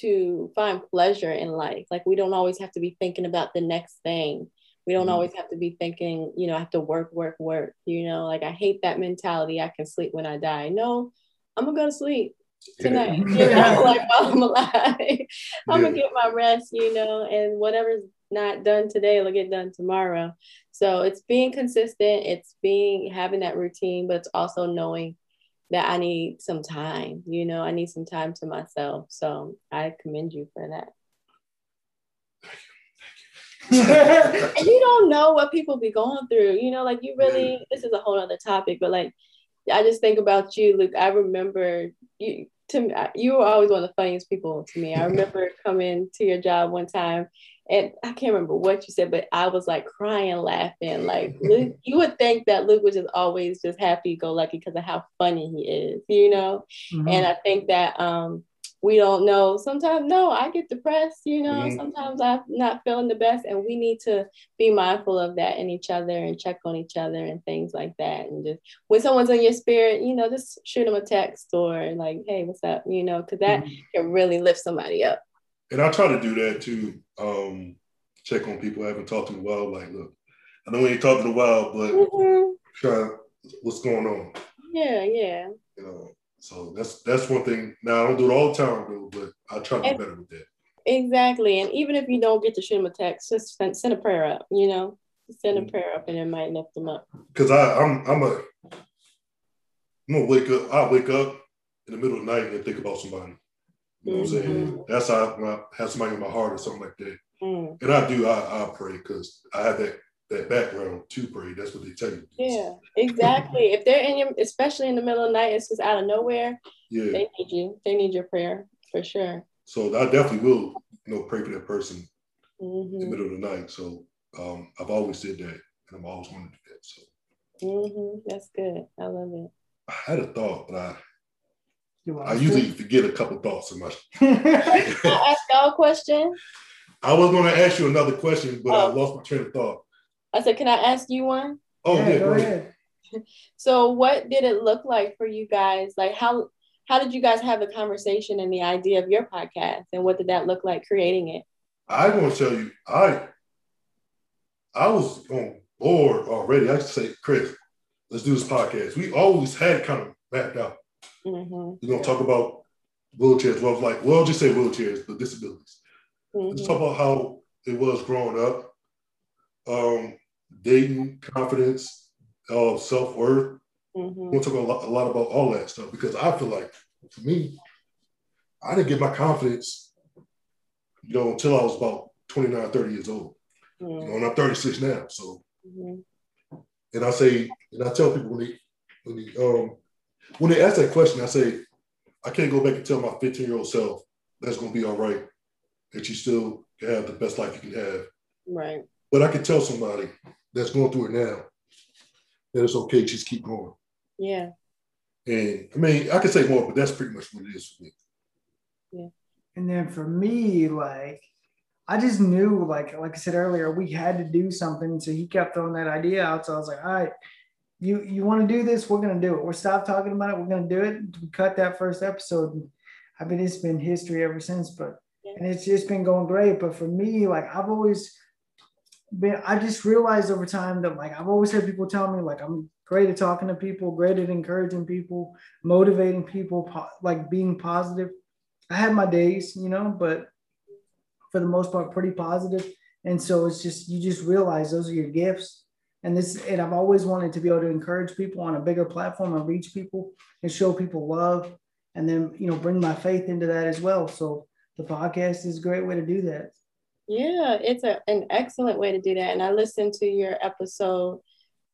to find pleasure in life. Like we don't always have to be thinking about the next thing. We don't mm-hmm. always have to be thinking, you know, I have to work, work, work. You know, like I hate that mentality. I can sleep when I die. No, I'm gonna go to sleep tonight. Yeah. You know, like while I'm alive. I'm yeah. gonna get my rest, you know, and whatever's not done today will get done tomorrow. So it's being consistent, it's being having that routine, but it's also knowing that I need some time, you know, I need some time to myself. So I commend you for that. and you don't know what people be going through, you know, like you really, this is a whole other topic, but like, I just think about you, Luke. I remember you to me, you were always one of the funniest people to me. I remember coming to your job one time and I can't remember what you said, but I was like crying, laughing. Like Luke, you would think that Luke was just always just happy go lucky because of how funny he is, you know? Mm-hmm. And I think that um we don't know. Sometimes, no, I get depressed, you know, mm-hmm. sometimes I'm not feeling the best. And we need to be mindful of that in each other and check on each other and things like that. And just when someone's in your spirit, you know, just shoot them a text or like, hey, what's up? You know, because that mm-hmm. can really lift somebody up. And I try to do that too. Um, check on people I haven't talked to in a while. Like, look, I know we ain't talked in a while, but mm-hmm. try what's going on. Yeah, yeah. You know, so that's that's one thing. Now I don't do it all the time, though, but I try to be better with that. Exactly, and even if you don't get to shoot them a text, just send, send a prayer up. You know, send a mm-hmm. prayer up, and it might lift them up. Because I I'm I'm a I'm gonna wake up. I wake up in the middle of the night and think about somebody. You know what I'm saying? Mm-hmm. That's how when I have somebody in my heart or something like that. Mm. And I do. I I pray because I have that that background to pray. That's what they tell you. Yeah, exactly. if they're in your, especially in the middle of the night, it's just out of nowhere. Yeah, they need you. They need your prayer for sure. So I definitely will, you know, pray for that person mm-hmm. in the mm-hmm. middle of the night. So um, I've always did that, and I'm always going to do that. So mm-hmm. that's good. I love it. I had a thought, but I. I usually forget a couple thoughts in my. ask y'all a question? I was going to ask you another question, but oh. I lost my train of thought. I said, can I ask you one? Oh, yeah, yeah go ahead. So what did it look like for you guys? Like how how did you guys have the conversation and the idea of your podcast and what did that look like creating it? I'm gonna tell you, I I was on board already. I used to say, Chris, let's do this podcast. We always had kind of mapped out. Mm-hmm. We're gonna talk about wheelchairs. Well, like, well, just say wheelchairs, but disabilities. Mm-hmm. Let's talk about how it was growing up. Um, dating, confidence, uh, self worth. Mm-hmm. We'll talk a lot, a lot about all that stuff because I feel like for me, I didn't get my confidence, you know, until I was about 29, 30 years old. Mm-hmm. You know, and I'm 36 now. So, mm-hmm. and I say, and I tell people when they, when they, um, when they ask that question, I say, I can't go back and tell my 15 year old self that's going to be all right, that you still can have the best life you can have. Right. But I can tell somebody that's going through it now that it's okay, just keep going. Yeah. And I mean, I can say more, but that's pretty much what it is for me. Yeah. And then for me, like, I just knew, like, like I said earlier, we had to do something. So he kept throwing that idea out. So I was like, all right, you you want to do this? We're gonna do it. We're stop talking about it. We're gonna do it. We cut that first episode. I mean, it's been history ever since. But yeah. and it's just been going great. But for me, like, I've always been I just realized over time that like I've always had people tell me like I'm great at talking to people, great at encouraging people, motivating people, po- like being positive. I had my days, you know, but for the most part, pretty positive. And so it's just you just realize those are your gifts. And this and I've always wanted to be able to encourage people on a bigger platform and reach people and show people love and then you know bring my faith into that as well. So the podcast is a great way to do that. Yeah, it's a, an excellent way to do that. And I listened to your episode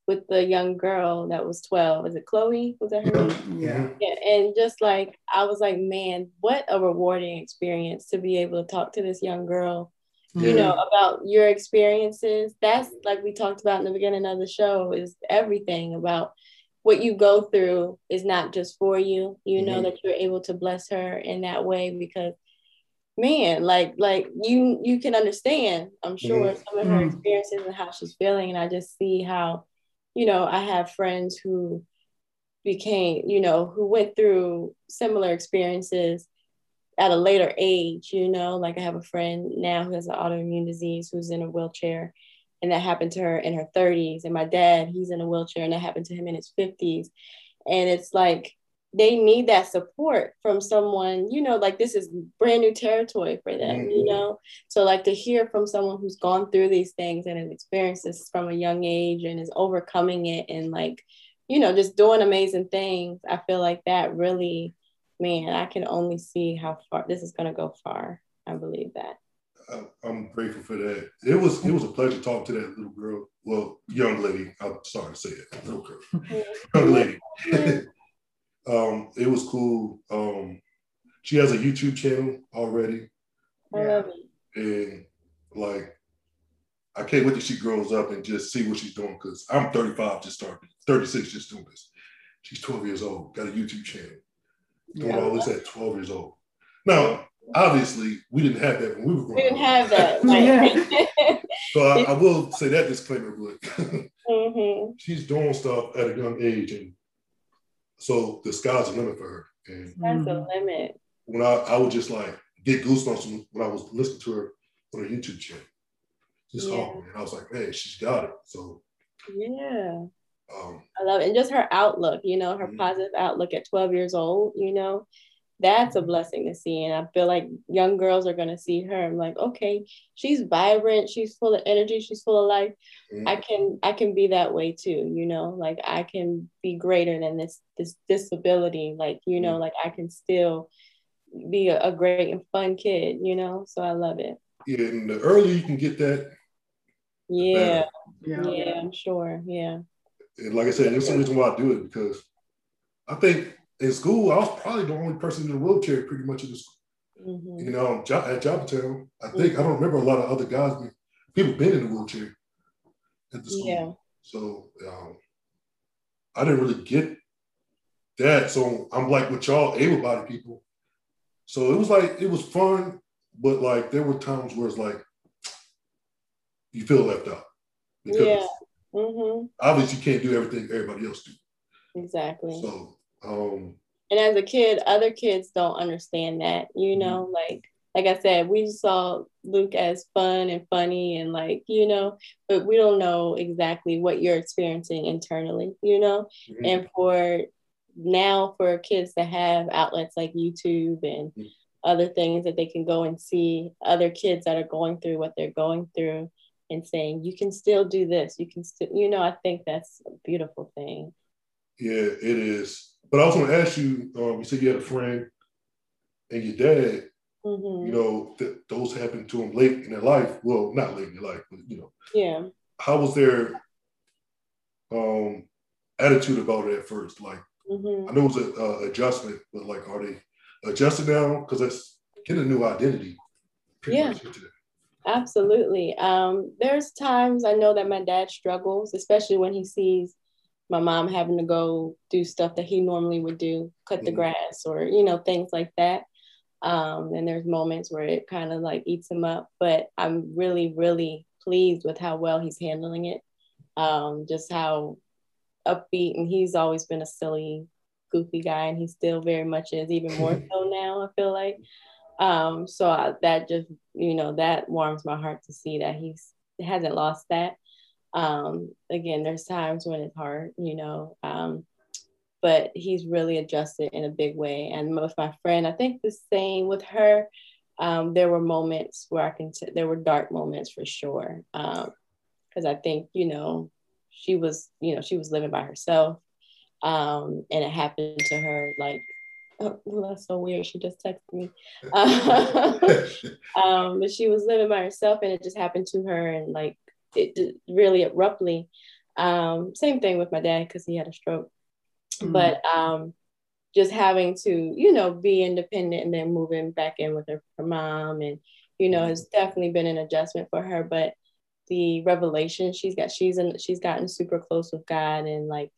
with the young girl that was 12. Is it Chloe? Was that her name? Yeah. yeah. And just like, I was like, man, what a rewarding experience to be able to talk to this young girl, yeah. You know, about your experiences. That's like we talked about in the beginning of the show, is everything about what you go through is not just for you. You know, mm-hmm. that you're able to bless her in that way because man, like like you you can understand, I'm sure, mm-hmm. some of her mm-hmm. experiences and how she's feeling. And I just see how, you know, I have friends who became, you know, who went through similar experiences at a later age, you know, like I have a friend now who has an autoimmune disease who's in a wheelchair and that happened to her in her 30s. And my dad, he's in a wheelchair and that happened to him in his 50s. And it's like they need that support from someone, you know, like this is brand new territory for them, mm-hmm. you know. So like to hear from someone who's gone through these things and has experienced this from a young age and is overcoming it and like, you know, just doing amazing things. I feel like that really, man, I can only see how far this is gonna go far. I believe that. I'm grateful for that. It was it was a pleasure talking to that little girl. Well, young lady. I'm sorry to say it, little girl, young lady. um, it was cool. Um, she has a YouTube channel already. Yeah. And like, I can't wait till she grows up and just see what she's doing. Cause I'm 35, just started, 36, just doing this. She's 12 years old, got a YouTube channel, doing yeah. all this at 12 years old. Now, obviously, we didn't have that when we were growing We didn't up. have that. so I, I, will say that disclaimer, but mm-hmm. she's doing stuff at a young age, and so the sky's the limit for her. And that's a limit. When I, I would just like get goosebumps when I was listening to her on her YouTube channel. Just yeah. oh man, I was like, man, she's got it. So yeah. Um, I love it. And just her outlook, you know, her mm-hmm. positive outlook at 12 years old, you know, that's a blessing to see. And I feel like young girls are going to see her. I'm like, okay, she's vibrant. She's full of energy. She's full of life. Mm-hmm. I can, I can be that way too. You know, like I can be greater than this, this disability. Like, you know, mm-hmm. like I can still be a, a, great and fun kid, you know? So I love it. Yeah. And the earlier you can get that. Yeah. Yeah. Yeah. I'm sure. Yeah. And like I said, there's some reason why I do it because I think in school, I was probably the only person in a wheelchair pretty much in the school. Mm-hmm. You know, at Joppatowne, I think mm-hmm. I don't remember a lot of other guys. People been in a wheelchair at the school. Yeah. So um, I didn't really get that. So I'm like with y'all able-bodied people. So it was like it was fun, but like there were times where it's like you feel left out. Because yeah. Mm-hmm. Obviously, you can't do everything everybody else do. Exactly. So um, and as a kid, other kids don't understand that, you mm-hmm. know, like like I said, we saw Luke as fun and funny and like, you know, but we don't know exactly what you're experiencing internally, you know? Mm-hmm. And for now for kids to have outlets like YouTube and mm-hmm. other things that they can go and see other kids that are going through what they're going through and saying, you can still do this, you can still, you know, I think that's a beautiful thing. Yeah, it is. But I was going to ask you. Um, you said you had a friend and your dad. Mm-hmm. You know, th- those happened to them late in their life. Well, not late in their life, but you know. Yeah. How was their um, attitude about it at first? Like, mm-hmm. I know it was an uh, adjustment, but like, are they adjusted now? Because that's getting a new identity. Yeah. Absolutely. Um, there's times I know that my dad struggles, especially when he sees my mom having to go do stuff that he normally would do, cut the mm-hmm. grass or, you know, things like that. Um, and there's moments where it kind of like eats him up, but I'm really, really pleased with how well he's handling it. Um, just how upbeat, and he's always been a silly, goofy guy, and he still very much is, even more so now, I feel like. Um, so I, that just, you know, that warms my heart to see that he's hasn't lost that. Um, again, there's times when it's hard, you know, um, but he's really adjusted in a big way. And with my friend, I think the same with her. Um, there were moments where I can, t- there were dark moments for sure. Because um, I think, you know, she was, you know, she was living by herself. Um, and it happened to her like oh, that's so weird. She just texted me. um, but she was living by herself and it just happened to her. And like, it really abruptly. Um, same thing with my dad because he had a stroke. Mm-hmm. But um, just having to, you know, be independent and then moving back in with her, her mom, and you know, has definitely been an adjustment for her. But the revelation she's got, she's in, she's gotten super close with God, and like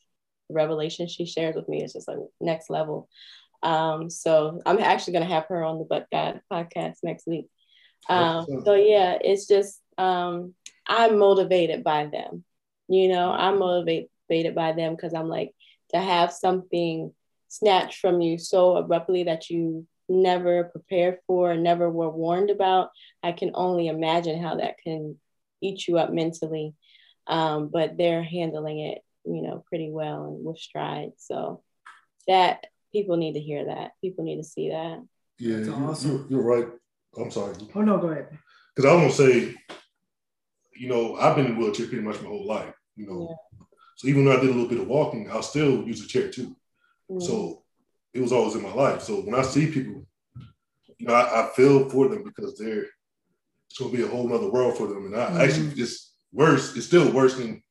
the revelation she shares with me is just like next level. Um, so I'm actually going to have her on the But God podcast next week. Um, so yeah, it's just um, I'm motivated by them. You know, I'm motivated by them because I'm like to have something snatched from you so abruptly that you never prepared for, never were warned about. I can only imagine how that can eat you up mentally. Um, but they're handling it, you know, pretty well and with stride. So that people need to hear that. People need to see that. Yeah, you're, awesome. you're, you're, right. I'm sorry. Oh no, go ahead. Because I want to say, you know, I've been in a wheelchair pretty much my whole life. You know, yeah. so even though I did a little bit of walking, I'll still use a chair too. Mm-hmm. So it was always in my life. So when I see people, you know, I, I feel for them because they're it's gonna be a whole nother world for them. And I mm-hmm. actually it's worse, it's still worse than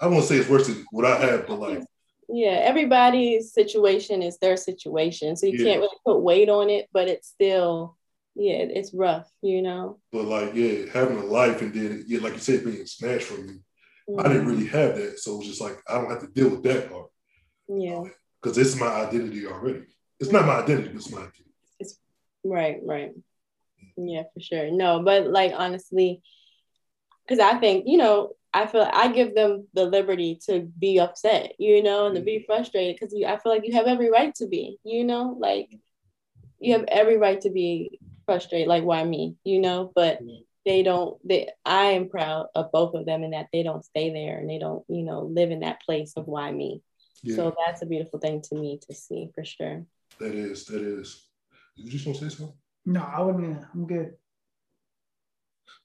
I won't say it's worse than what I have, but like yeah, everybody's situation is their situation. So you yeah. can't really put weight on it, but it's still yeah, it's rough, you know. But like, yeah, having a life and then yeah, like you said, being snatched from you. Mm-hmm. I didn't really have that. So it's just like I don't have to deal with that part. Yeah. Because it's my identity already. It's not my identity, it's my identity. It's right, right. Yeah, for sure. No, but like honestly, because I think, you know, I feel I give them the liberty to be upset, you know, and to be mm-hmm. frustrated because I feel like you have every right to be, you know, like you have every right to be frustrated, like why me, you know, but they don't they I am proud of both of them in that they don't stay there and they don't, you know, live in that place of why me. Yeah. So that's a beautiful thing to me to see for sure. That is, that is. Did you just want to say something? No, I wouldn't. I'm good.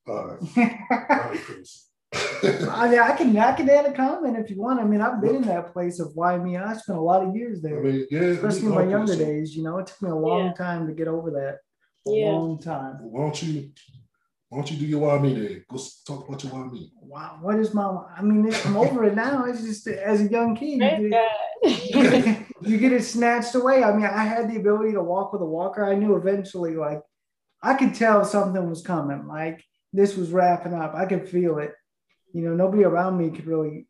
All right. All right, Chris. I mean, I can I can add a comment if you want. I mean, I've been in that place of why me. I spent a lot of years there. I mean, yeah, especially in my younger days. You know, it took me a long yeah. time to get over that. A yeah. long time. Why don't you why don't you do your why me then? Go talk about your why me. Wow, what is my? I mean, I'm over it now. It's just as a young kid, you get, it, you get it snatched away. I mean, I had the ability to walk with a walker. I knew eventually, like, I could tell something was coming. Like this was wrapping up. I could feel it. You know, nobody around me could really.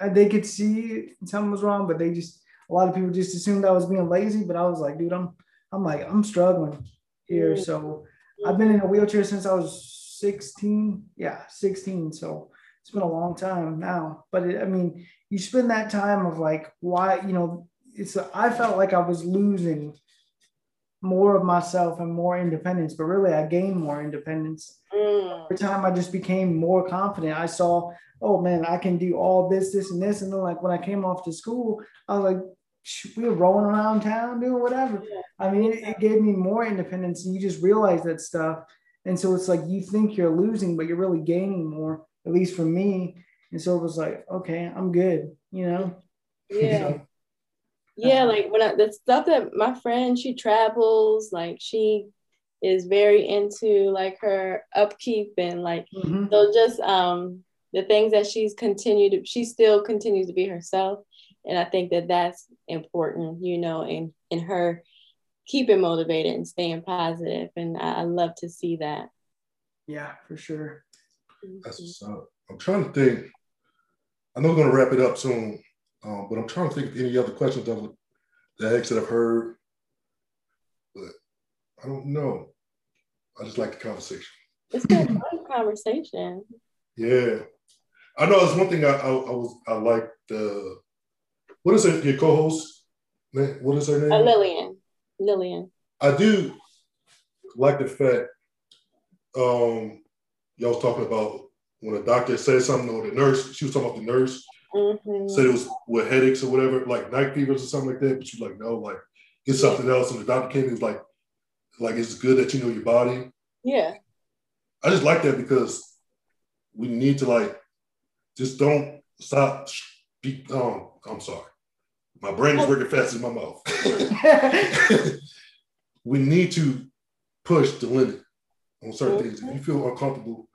Uh, they could see something was wrong, but they just a lot of people just assumed I was being lazy. But I was like, dude, I'm I'm like I'm struggling here. So I've been in a wheelchair since I was 16. Yeah, 16. So it's been a long time now. But it, I mean, you spend that time of like, why, you know, it's, I felt like I was losing more of myself and more independence, but really I gained more independence. Mm. Every time I just became more confident, I saw, oh man, I can do all this, this, and this. And then like when I came off to school, I was like, we were rolling around town doing whatever. Yeah. I mean, it, it, gave me more independence, and you just realize that stuff. And so it's like you think you're losing, but you're really gaining more, at least for me. And so it was like, okay, I'm good, you know? Yeah. yeah, like when I, the stuff that my friend, she travels, like she is very into like her upkeep and like, mm-hmm. so just um the things that she's continued, to, she still continues to be herself and I think that that's important, you know, in in her keeping motivated and staying. And I, I love to see that. Yeah, for sure. That's what's uh, I'm trying to think. I know we're going to wrap it up soon, um, but I'm trying to think of any other questions that would that that I've heard, but I don't know. I just like the conversation. It's been a fun conversation. Yeah, I know. It's one thing I, I, I was I like the what is it? Your co-host? What is her name? Uh, Lillian. Lillian. I do like the fact um, y'all was talking about when a doctor said something or the nurse, she was talking about the nurse, mm-hmm. said it was with headaches or whatever, like night fevers or something like that. But she's like, no, like it's something else. And the doctor came and was like, like it's good that you know your body. Yeah. I just like that because we need to like just don't stop be, um, I'm sorry. My brain is oh. working fast as my mouth. we need to push the limit on certain mm-hmm. things. If you feel uncomfortable,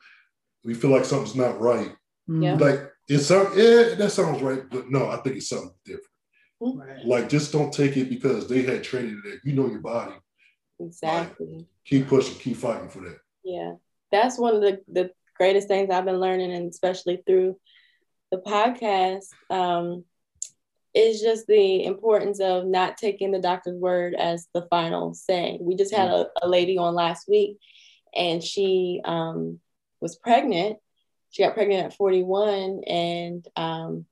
we feel like something's not right. Mm-hmm. Yeah. Like it's some yeah, that sounds right, but no, I think it's something different. Mm-hmm. Right. Like just don't take it because they had trained it. You know your body. Exactly. Like, keep pushing, keep fighting for that. Yeah. That's one of the, the greatest things I've been learning, and especially through the podcast, um, is just the importance of not taking the doctor's word as the final say. We just had a, a lady on last week and she um, was pregnant. She got pregnant at 41 and um,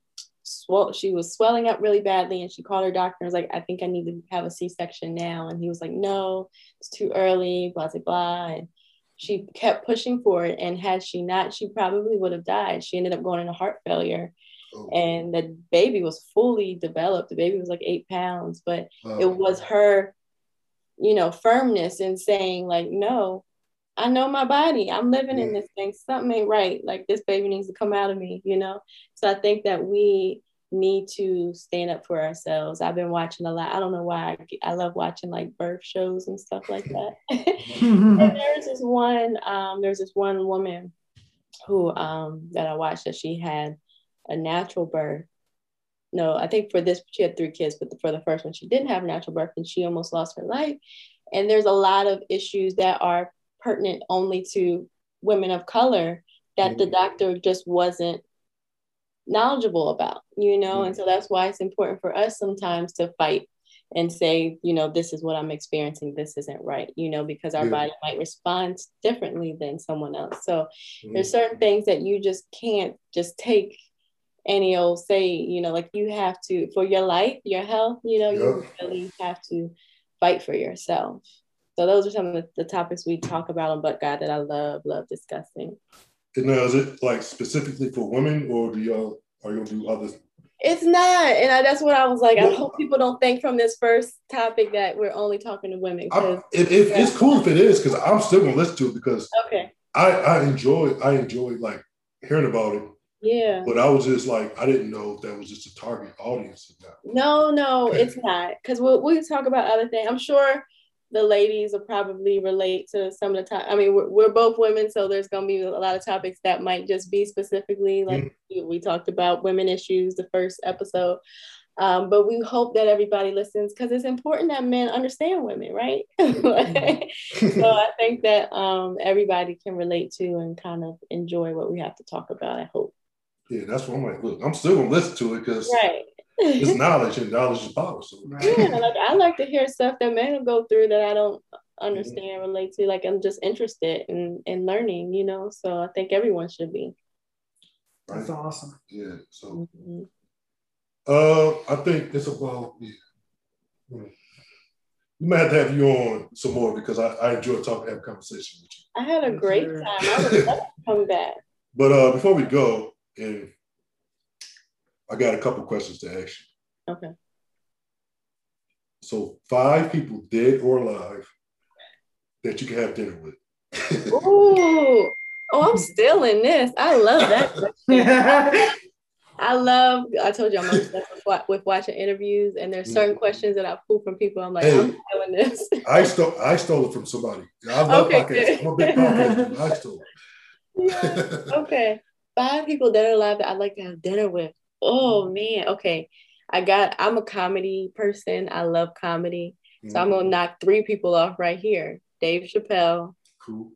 swell, she was swelling up really badly. And she called her doctor and was like, I think I need to have a C section now. And he was like, No, it's too early, blah, blah, blah. And she kept pushing for it. And had she not, she probably would have died. She ended up going into heart failure. Oh. And the baby was fully developed. The baby was like eight pounds, but oh. it was her, you know, firmness in saying, like, no, I know my body. I'm living yeah. in this thing. Something ain't right. Like this baby needs to come out of me, you know? So I think that we need to stand up for ourselves. I've been watching a lot. I don't know why I, I love watching like birth shows and stuff like that. and there's this one, um, there's this one woman who um, that I watched that she had a natural birth. No, I think for this she had three kids, but for the first one she didn't have a natural birth and she almost lost her life. And there's a lot of issues that are pertinent only to women of color that mm-hmm. the doctor just wasn't knowledgeable about, you know? Mm-hmm. And so that's why it's important for us sometimes to fight and say, you know, this is what I'm experiencing, this isn't right, you know, because our yeah. body might respond differently than someone else. So mm-hmm. there's certain things that you just can't just take any old say, you know, like you have to, for your life, your health, you know, you really have to fight for yourself. So those are some of the, the topics we talk about on But God that I love, love discussing. And now, is it like specifically for women, or do y'all are you gonna do others? It's not, and I, that's what I was like. Well, I hope people don't think from this first topic that we're only talking to women. If, if yeah. it's cool if it is, because I'm still gonna listen to it because okay, I I enjoy I enjoy like hearing about it. Yeah. But I was just like, I didn't know if that was just a target audience or not. No, no, it's not. Because we'll, we'll talk about other things. I'm sure the ladies will probably relate to some of the time. I mean, we're, we're, both women, so there's going to be a lot of topics that might just be specifically like mm-hmm. we talked about women issues the first episode. Um, but we hope that everybody listens because it's important that men understand women, right? so I think that um, everybody can relate to and kind of enjoy what we have to talk about. I hope. Yeah, that's what I'm like. Look, I'm still gonna listen to it because right it's knowledge and knowledge is power. So. Yeah, like I like to hear stuff that men go through that I don't understand, mm-hmm. relate to. Like I'm just interested in in learning, you know. So I think everyone should be. That's awesome. Yeah. So, mm-hmm. uh, I think it's about yeah. Hmm. We might have to have you on some more because I, I enjoy talking, have conversation with you. I had a great time. I would love to come back. But uh, before we go, and I got a couple questions to ask you. Okay. So five people dead or alive that you can have dinner with. Ooh. Oh, I'm still in this. I love that. I love, I told you I'm obsessed with, watching interviews, and there's certain mm-hmm. questions that I pull from people. I'm like, hey, I'm feeling this. I stole I stole it from somebody. I love okay, podcasts. I'm a big podcast. I stole it. Yeah. okay. Five people that are alive that I'd like to have dinner with. Oh man, okay. I got I'm a comedy person. I love comedy. Mm-hmm. So I'm gonna mm. knock three people off right here. Dave Chappelle, cool.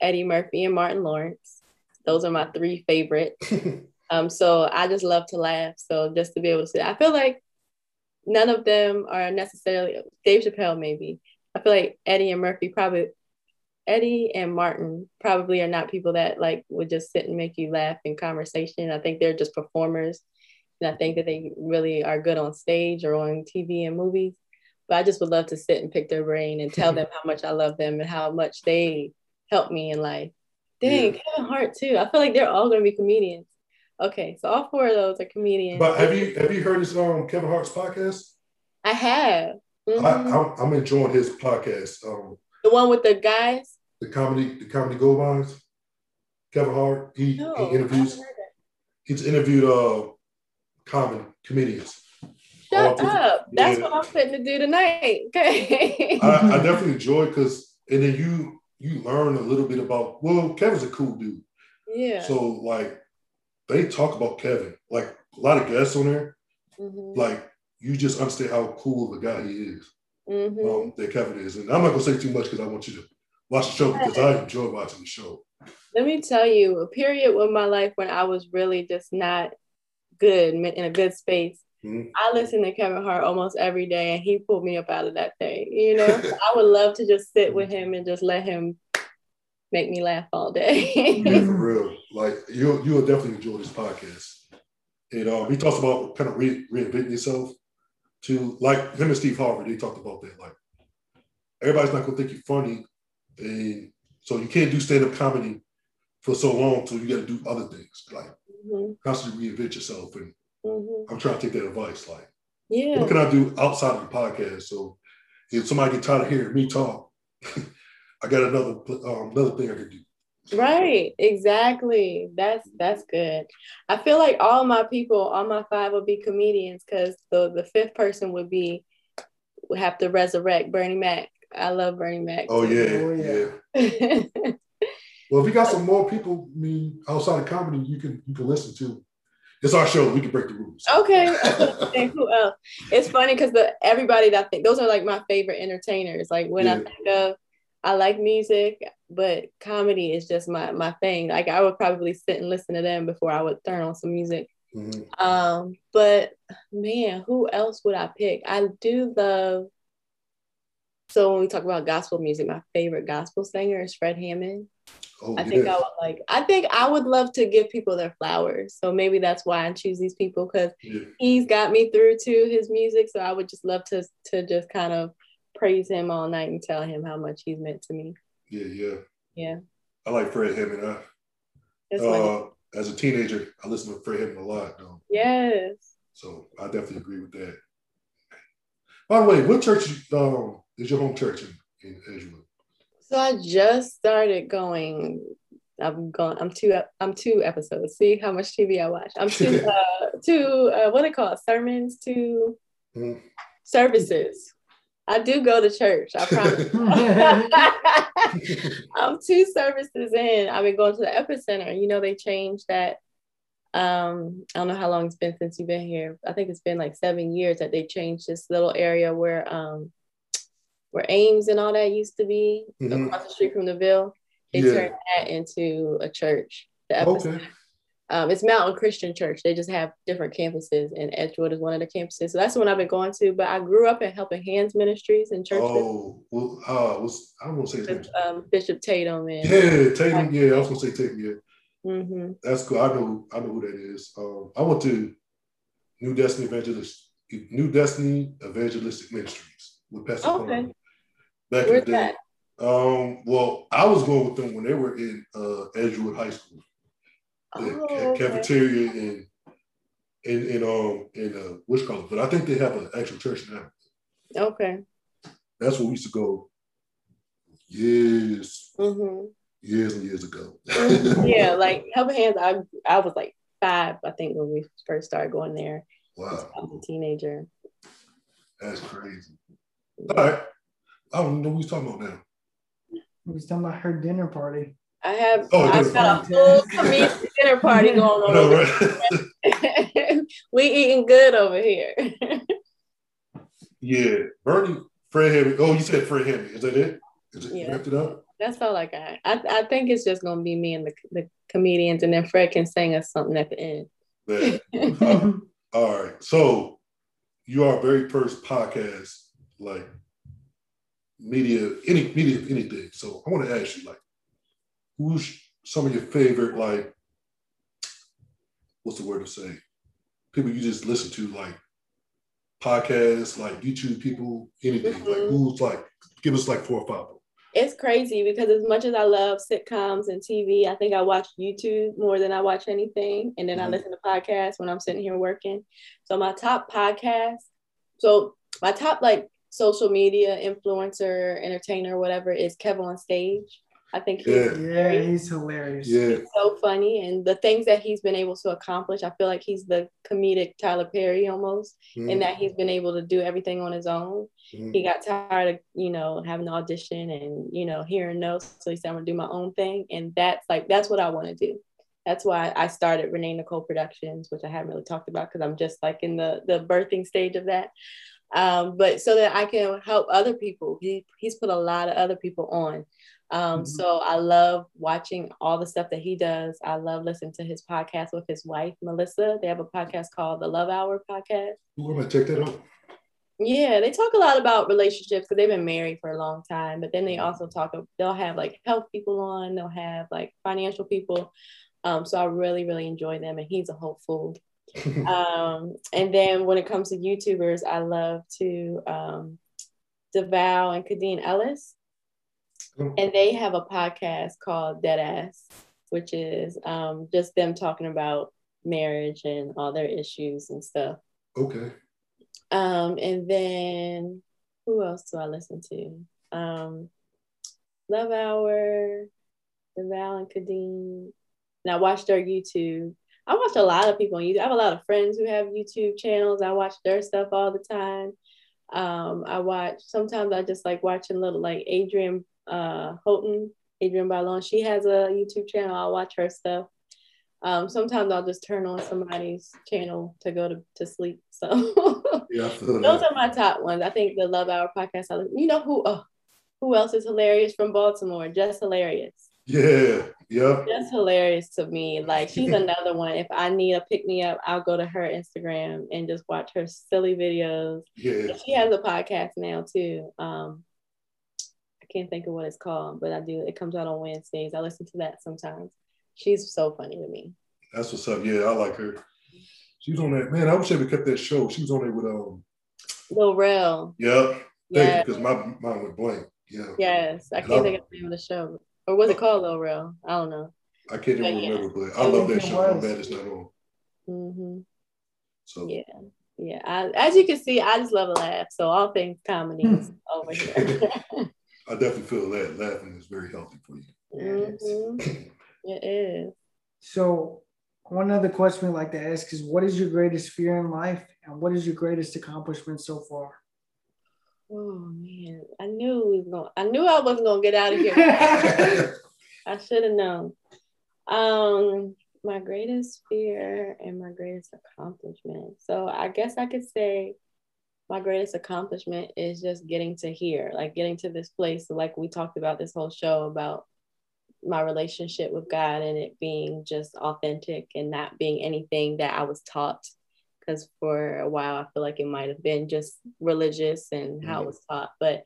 Eddie Murphy, and Martin Lawrence. Those are my three favorites. um, so I just love to laugh. So just to be able to say, I feel like none of them are necessarily Dave Chappelle, maybe. I feel like Eddie and Murphy probably Eddie and Martin probably are not people that like would just sit and make you laugh in conversation. I think they're just performers and I think that they really are good on stage or on TV and movies. But I just would love to sit and pick their brain and tell them how much I love them and how much they helped me in life. Dang, yeah. Kevin Hart too. I feel like they're all going to be comedians. Okay, so all four of those are comedians. But have you have you heard his um Kevin Hart's podcast? I have. Mm-hmm. I, am enjoying his podcast. Um, the one with the guys. The comedy, the Comedy Gold Minds. Kevin Hart. He, no, he interviews. He's interviewed uh common comedians. Shut up. That's what I'm fitting to do tonight. Okay. I, I definitely enjoy because and then you you learn a little bit about well, Kevin's a cool dude. Yeah. So like they talk about Kevin. Like a lot of guests on there. Mm-hmm. Like you just understand how cool of a guy he is. Mm-hmm. Um, that Kevin is. And I'm not gonna say too much because I want you to watch the show because I enjoy watching the show. Let me tell you, a period of my life when I was really just not good in a good space Mm-hmm. I listen to Kevin Hart almost every day, and he pulled me up out of that thing. You know, I would love to just sit with him and just let him make me laugh all day. yeah, for real. Like you, you will definitely enjoy this podcast. And um, he talks about kind of re- reinventing yourself. To like him and Steve Harvey, they talked about that. Like everybody's not gonna think you're funny, and so you can't do stand up comedy for so long till you got to do other things like mm-hmm. constantly reinvent yourself. And mm-hmm. I'm trying to take that advice. Like, yeah, what can I do outside of the podcast? So if somebody get tired of hearing me talk, I got another um, another thing I can do. Right, exactly. That's that's good. I feel like all my people, all my five would be comedians because the the fifth person would be would have to resurrect Bernie Mac. I love Bernie Mac. Oh yeah, oh, yeah. well, if you got some more people, I mean, outside of comedy, you can you can listen to. It's our show. We can break the rules. Okay. okay who else? It's funny because the everybody that I think those are like my favorite entertainers. Like when yeah. I think of I like music, but comedy is just my my thing. Like I would probably sit and listen to them before I would turn on some music. Mm-hmm. Um, but man, who else would I pick? I do love. So when we talk about gospel music, my favorite gospel singer is Fred Hammond. Oh, I think I would like. I think I would love to give people their flowers. So maybe that's why I choose these people because yeah. he's got me through to his music. So I would just love to to just kind of praise him all night and tell him how much he's meant to me. Yeah, yeah. Yeah. I like Fred Hammond. I, uh, as a teenager, I listened to Fred Hammond a lot, though. Yes. So I definitely agree with that. By the way, what church um, is your home church in, in Edgewood? So I just started going. I'm going. I'm two. I'm two episodes. See how much TV I watch. I'm two. uh, two. Uh, what they call it? Sermons. Two mm. services. I do go to church. I promise. I'm two services in. I've been going to the epicenter. You know, they changed that. Um, I don't know how long it's been since you've been here. I think it's been like seven years that they changed this little area where um where Ames and all that used to be mm-hmm. across the street from the Ville. They yeah. turned that into a church. Okay. Um, it's Mountain Christian Church. They just have different campuses, and Edgewood is one of the campuses. So that's the one I've been going to. But I grew up in Helping Hands Ministries and church. Oh, well, uh, was, I to say name. Um, Bishop Tatum. And, yeah, Tatum. Yeah, I was going to say Tatum. Yeah, mm-hmm. that's cool. I know. I know who that is. Um, I went to New Destiny Evangelist, New Destiny Evangelistic Ministries with Pastor okay. Back Where's in the day. That? Um, well, I was going with them when they were in uh, Edgewood High School oh, okay. cafeteria and in in um in uh which college, but I think they have an actual church now. Okay. That's where we used to go years, mm-hmm. years and years ago. Mm-hmm. yeah, like Helping Hands. I I was like five, I think, when we first started going there. Wow. I was a teenager. That's crazy. All right. I don't know what he's talking about now. He's talking about her dinner party. I have oh, I've got a full community dinner party going on. No, right. we eating good over here. yeah, Bernie, Fred Hammond. Oh, you said Fred Hammond. Is that it? Is it yeah. wrapped it up? That's all I got. I, I think it's just gonna be me and the, the comedians, and then Fred can sing us something at the end. uh, all right. So you are very first podcast, like media, any media, anything. So I want to ask you, like, who's some of your favorite like what's the word to say people you just listen to like podcasts like youtube people anything mm-hmm. like who's like give us like four or five it's crazy because as much as i love sitcoms and tv i think i watch youtube more than i watch anything and then mm-hmm. i listen to podcasts when i'm sitting here working so my top podcast so my top like social media influencer entertainer whatever is KevOnStage I think he's yeah. yeah, he's hilarious. Yeah. He's so funny. And the things that he's been able to accomplish, I feel like he's the comedic Tyler Perry almost, mm. in that he's been able to do everything on his own. Mm. He got tired of, you know, having an audition and, you know, hearing no. So he said, I'm gonna do my own thing. And that's like, that's what I want to do. That's why I started Renee Nicole Productions, which I haven't really talked about because I'm just like in the the birthing stage of that. Um, but so that I can help other people. He, he's put a lot of other people on Um, mm-hmm. So I love watching all the stuff that he does. I love listening to his podcast with his wife, Melissa. They have a podcast called the Love Hour Podcast. We're going to check that out. Yeah, they talk a lot about relationships because they've been married for a long time. But then they mm-hmm. also talk, they'll have like health people on, they'll have like financial people. Um, so I really, really enjoy them. And he's a hopeful. um, and then when it comes to YouTubers, I love to um, DeVal and Kadeen Ellis. Mm. And they have a podcast called Deadass, which is um, just them talking about marriage and all their issues and stuff. Okay. Um, and then who else do I listen to? Um, Love Hour, DeVal and Kadeen. And I watch their YouTube. I watch a lot of people on YouTube. I have a lot of friends who have YouTube channels. I watch their stuff all the time. Um, I watch sometimes I just like watching little like Adrienne uh, Houghton, Adrienne Bailon. She has a YouTube channel. I'll watch her stuff. Um, sometimes I'll just turn on somebody's channel to go to, to sleep. So yeah, those are my top ones. I think the Love Hour podcast. I, you know who? Oh, who else is hilarious from Baltimore? Just hilarious. Yeah, yeah. That's hilarious to me. Like she's another one. If I need a pick me up, I'll go to her Instagram and just watch her silly videos. Yeah. she has a podcast now too. Um, I can't think of what it's called, but I do. It comes out on Wednesdays. I listen to that sometimes. She's so funny to me. That's what's up. Yeah, I like her. She's on that. Man, I wish I would kept that show. She was on there with um Lil Rel. Yep. Yeah. Because my mind went blank. Yeah. Yes. I can't think of the name of the show. Or was it called Lil Rel? I don't know. I can't even yeah. remember, but I love that show. I'm bad it's not on. Mm-hmm. So yeah. Yeah, I, as you can see, I just love a laugh. So all things comedy is over here. I definitely feel that laughing is very healthy for you. Mm-hmm. it is. So one other question we like to ask is, what is your greatest fear in life, and what is your greatest accomplishment so far? Oh man, I knew we was going. I knew I wasn't gonna get out of here. I should have known. Um, my greatest fear and my greatest accomplishment. So I guess I could say my greatest accomplishment is just getting to here, like getting to this place. Like we talked about this whole show about my relationship with God and it being just authentic and not being anything that I was taught because for a while I feel like it might have been just religious and mm-hmm. how it was taught, but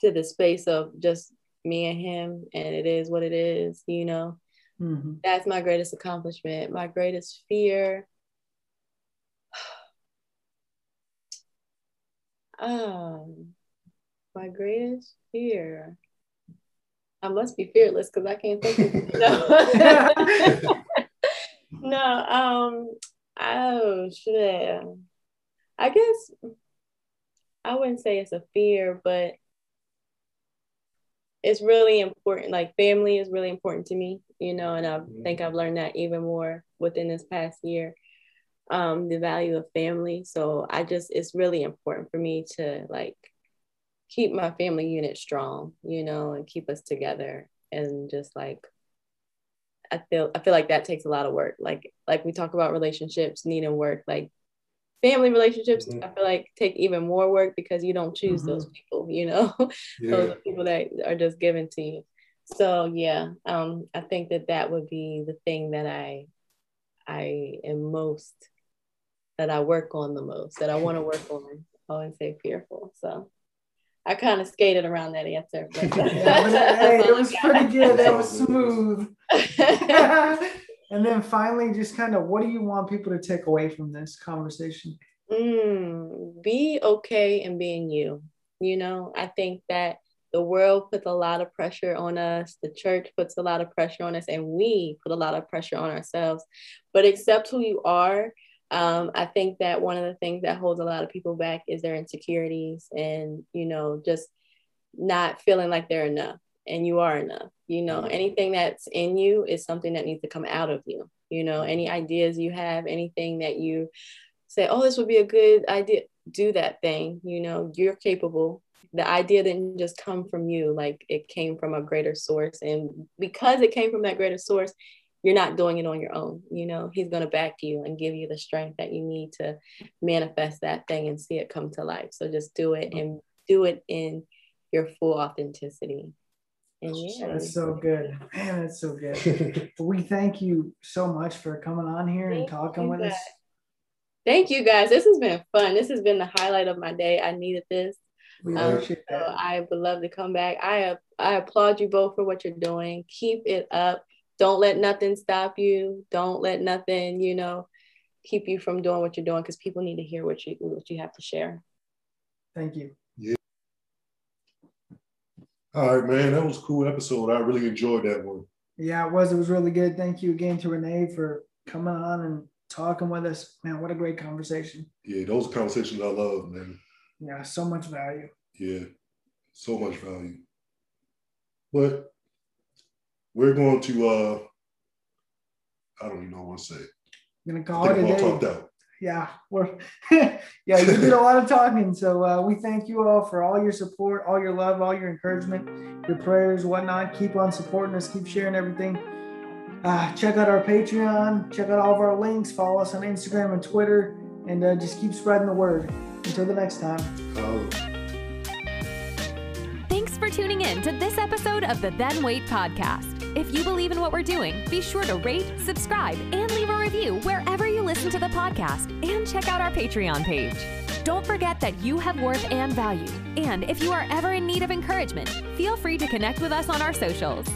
to the space of just me and him, and it is what it is, you know. Mm-hmm. That's my greatest accomplishment. My greatest fear. um, my greatest fear. I must be fearless because I can't think of it. No. no, um, Oh shit. I guess I wouldn't say it's a fear, but it's really important. Like family is really important to me, you know, and I mm-hmm. think I've learned that even more within this past year. Um, the value of family. So I just it's really important for me to like keep my family unit strong, you know, and keep us together and just like I feel I feel like that takes a lot of work. Like like we talk about relationships needing work, like family relationships mm-hmm. I feel like take even more work because you don't choose mm-hmm. those people, you know. Yeah. those people that are just given to you. So yeah, um I think that that would be the thing that I I am most that I work on the most, that I want to work on. I always say fearful. So I kind of skated around that answer. But yeah, hey, it was pretty good. That was smooth. and then finally, just kind of what do you want people to take away from this conversation? Mm, be okay in being you. You know, I think that the world puts a lot of pressure on us, the church puts a lot of pressure on us, and we put a lot of pressure on ourselves. But accept who you are um, I think that one of the things that holds a lot of people back is their insecurities and, you know, just not feeling like they're enough and you are enough. You know, mm-hmm. anything that's in you is something that needs to come out of you. You know, any ideas you have, anything that you say, oh, this would be a good idea, do that thing. You know, you're capable. The idea didn't just come from you, like it came from a greater source. And because it came from that greater source, you're not doing it on your own. You know, he's going to back you and give you the strength that you need to manifest that thing and see it come to life. So just do it and do it in your full authenticity. And yeah, That's so good. Man, that's so good. we thank you so much for coming on here and talking with us. Thank you guys. This has been fun. This has been the highlight of my day. I needed this. We Um, appreciate so that. I would love to come back. I I applaud you both for what you're doing. Keep it up. Don't let nothing stop you. Don't let nothing, you know, keep you from doing what you're doing because people need to hear what you what you have to share. Thank you. Yeah. All right, man. That was a cool episode. I really enjoyed that one. Yeah, it was. It was really good. Thank you again to Renee for coming on and talking with us. Man, what a great conversation. Yeah, those conversations I love, man. Yeah, so much value. Yeah, so much value. But we're going to uh I don't even know what to say. I'm gonna call it a all talked day. out. Yeah, we're yeah, you did a lot of talking. So uh, we thank you all for all your support, all your love, all your encouragement, your prayers, whatnot. Keep on supporting us, keep sharing everything. Uh, check out our Patreon, check out all of our links, follow us on Instagram and Twitter, and uh, just keep spreading the word. Until the next time. Uh, Thanks for tuning in to this episode of the Then Wait podcast. If you believe in what we're doing, be sure to rate, subscribe, and leave a review wherever you listen to the podcast and check out our Patreon page. Don't forget that you have worth and value. And if you are ever in need of encouragement, feel free to connect with us on our socials.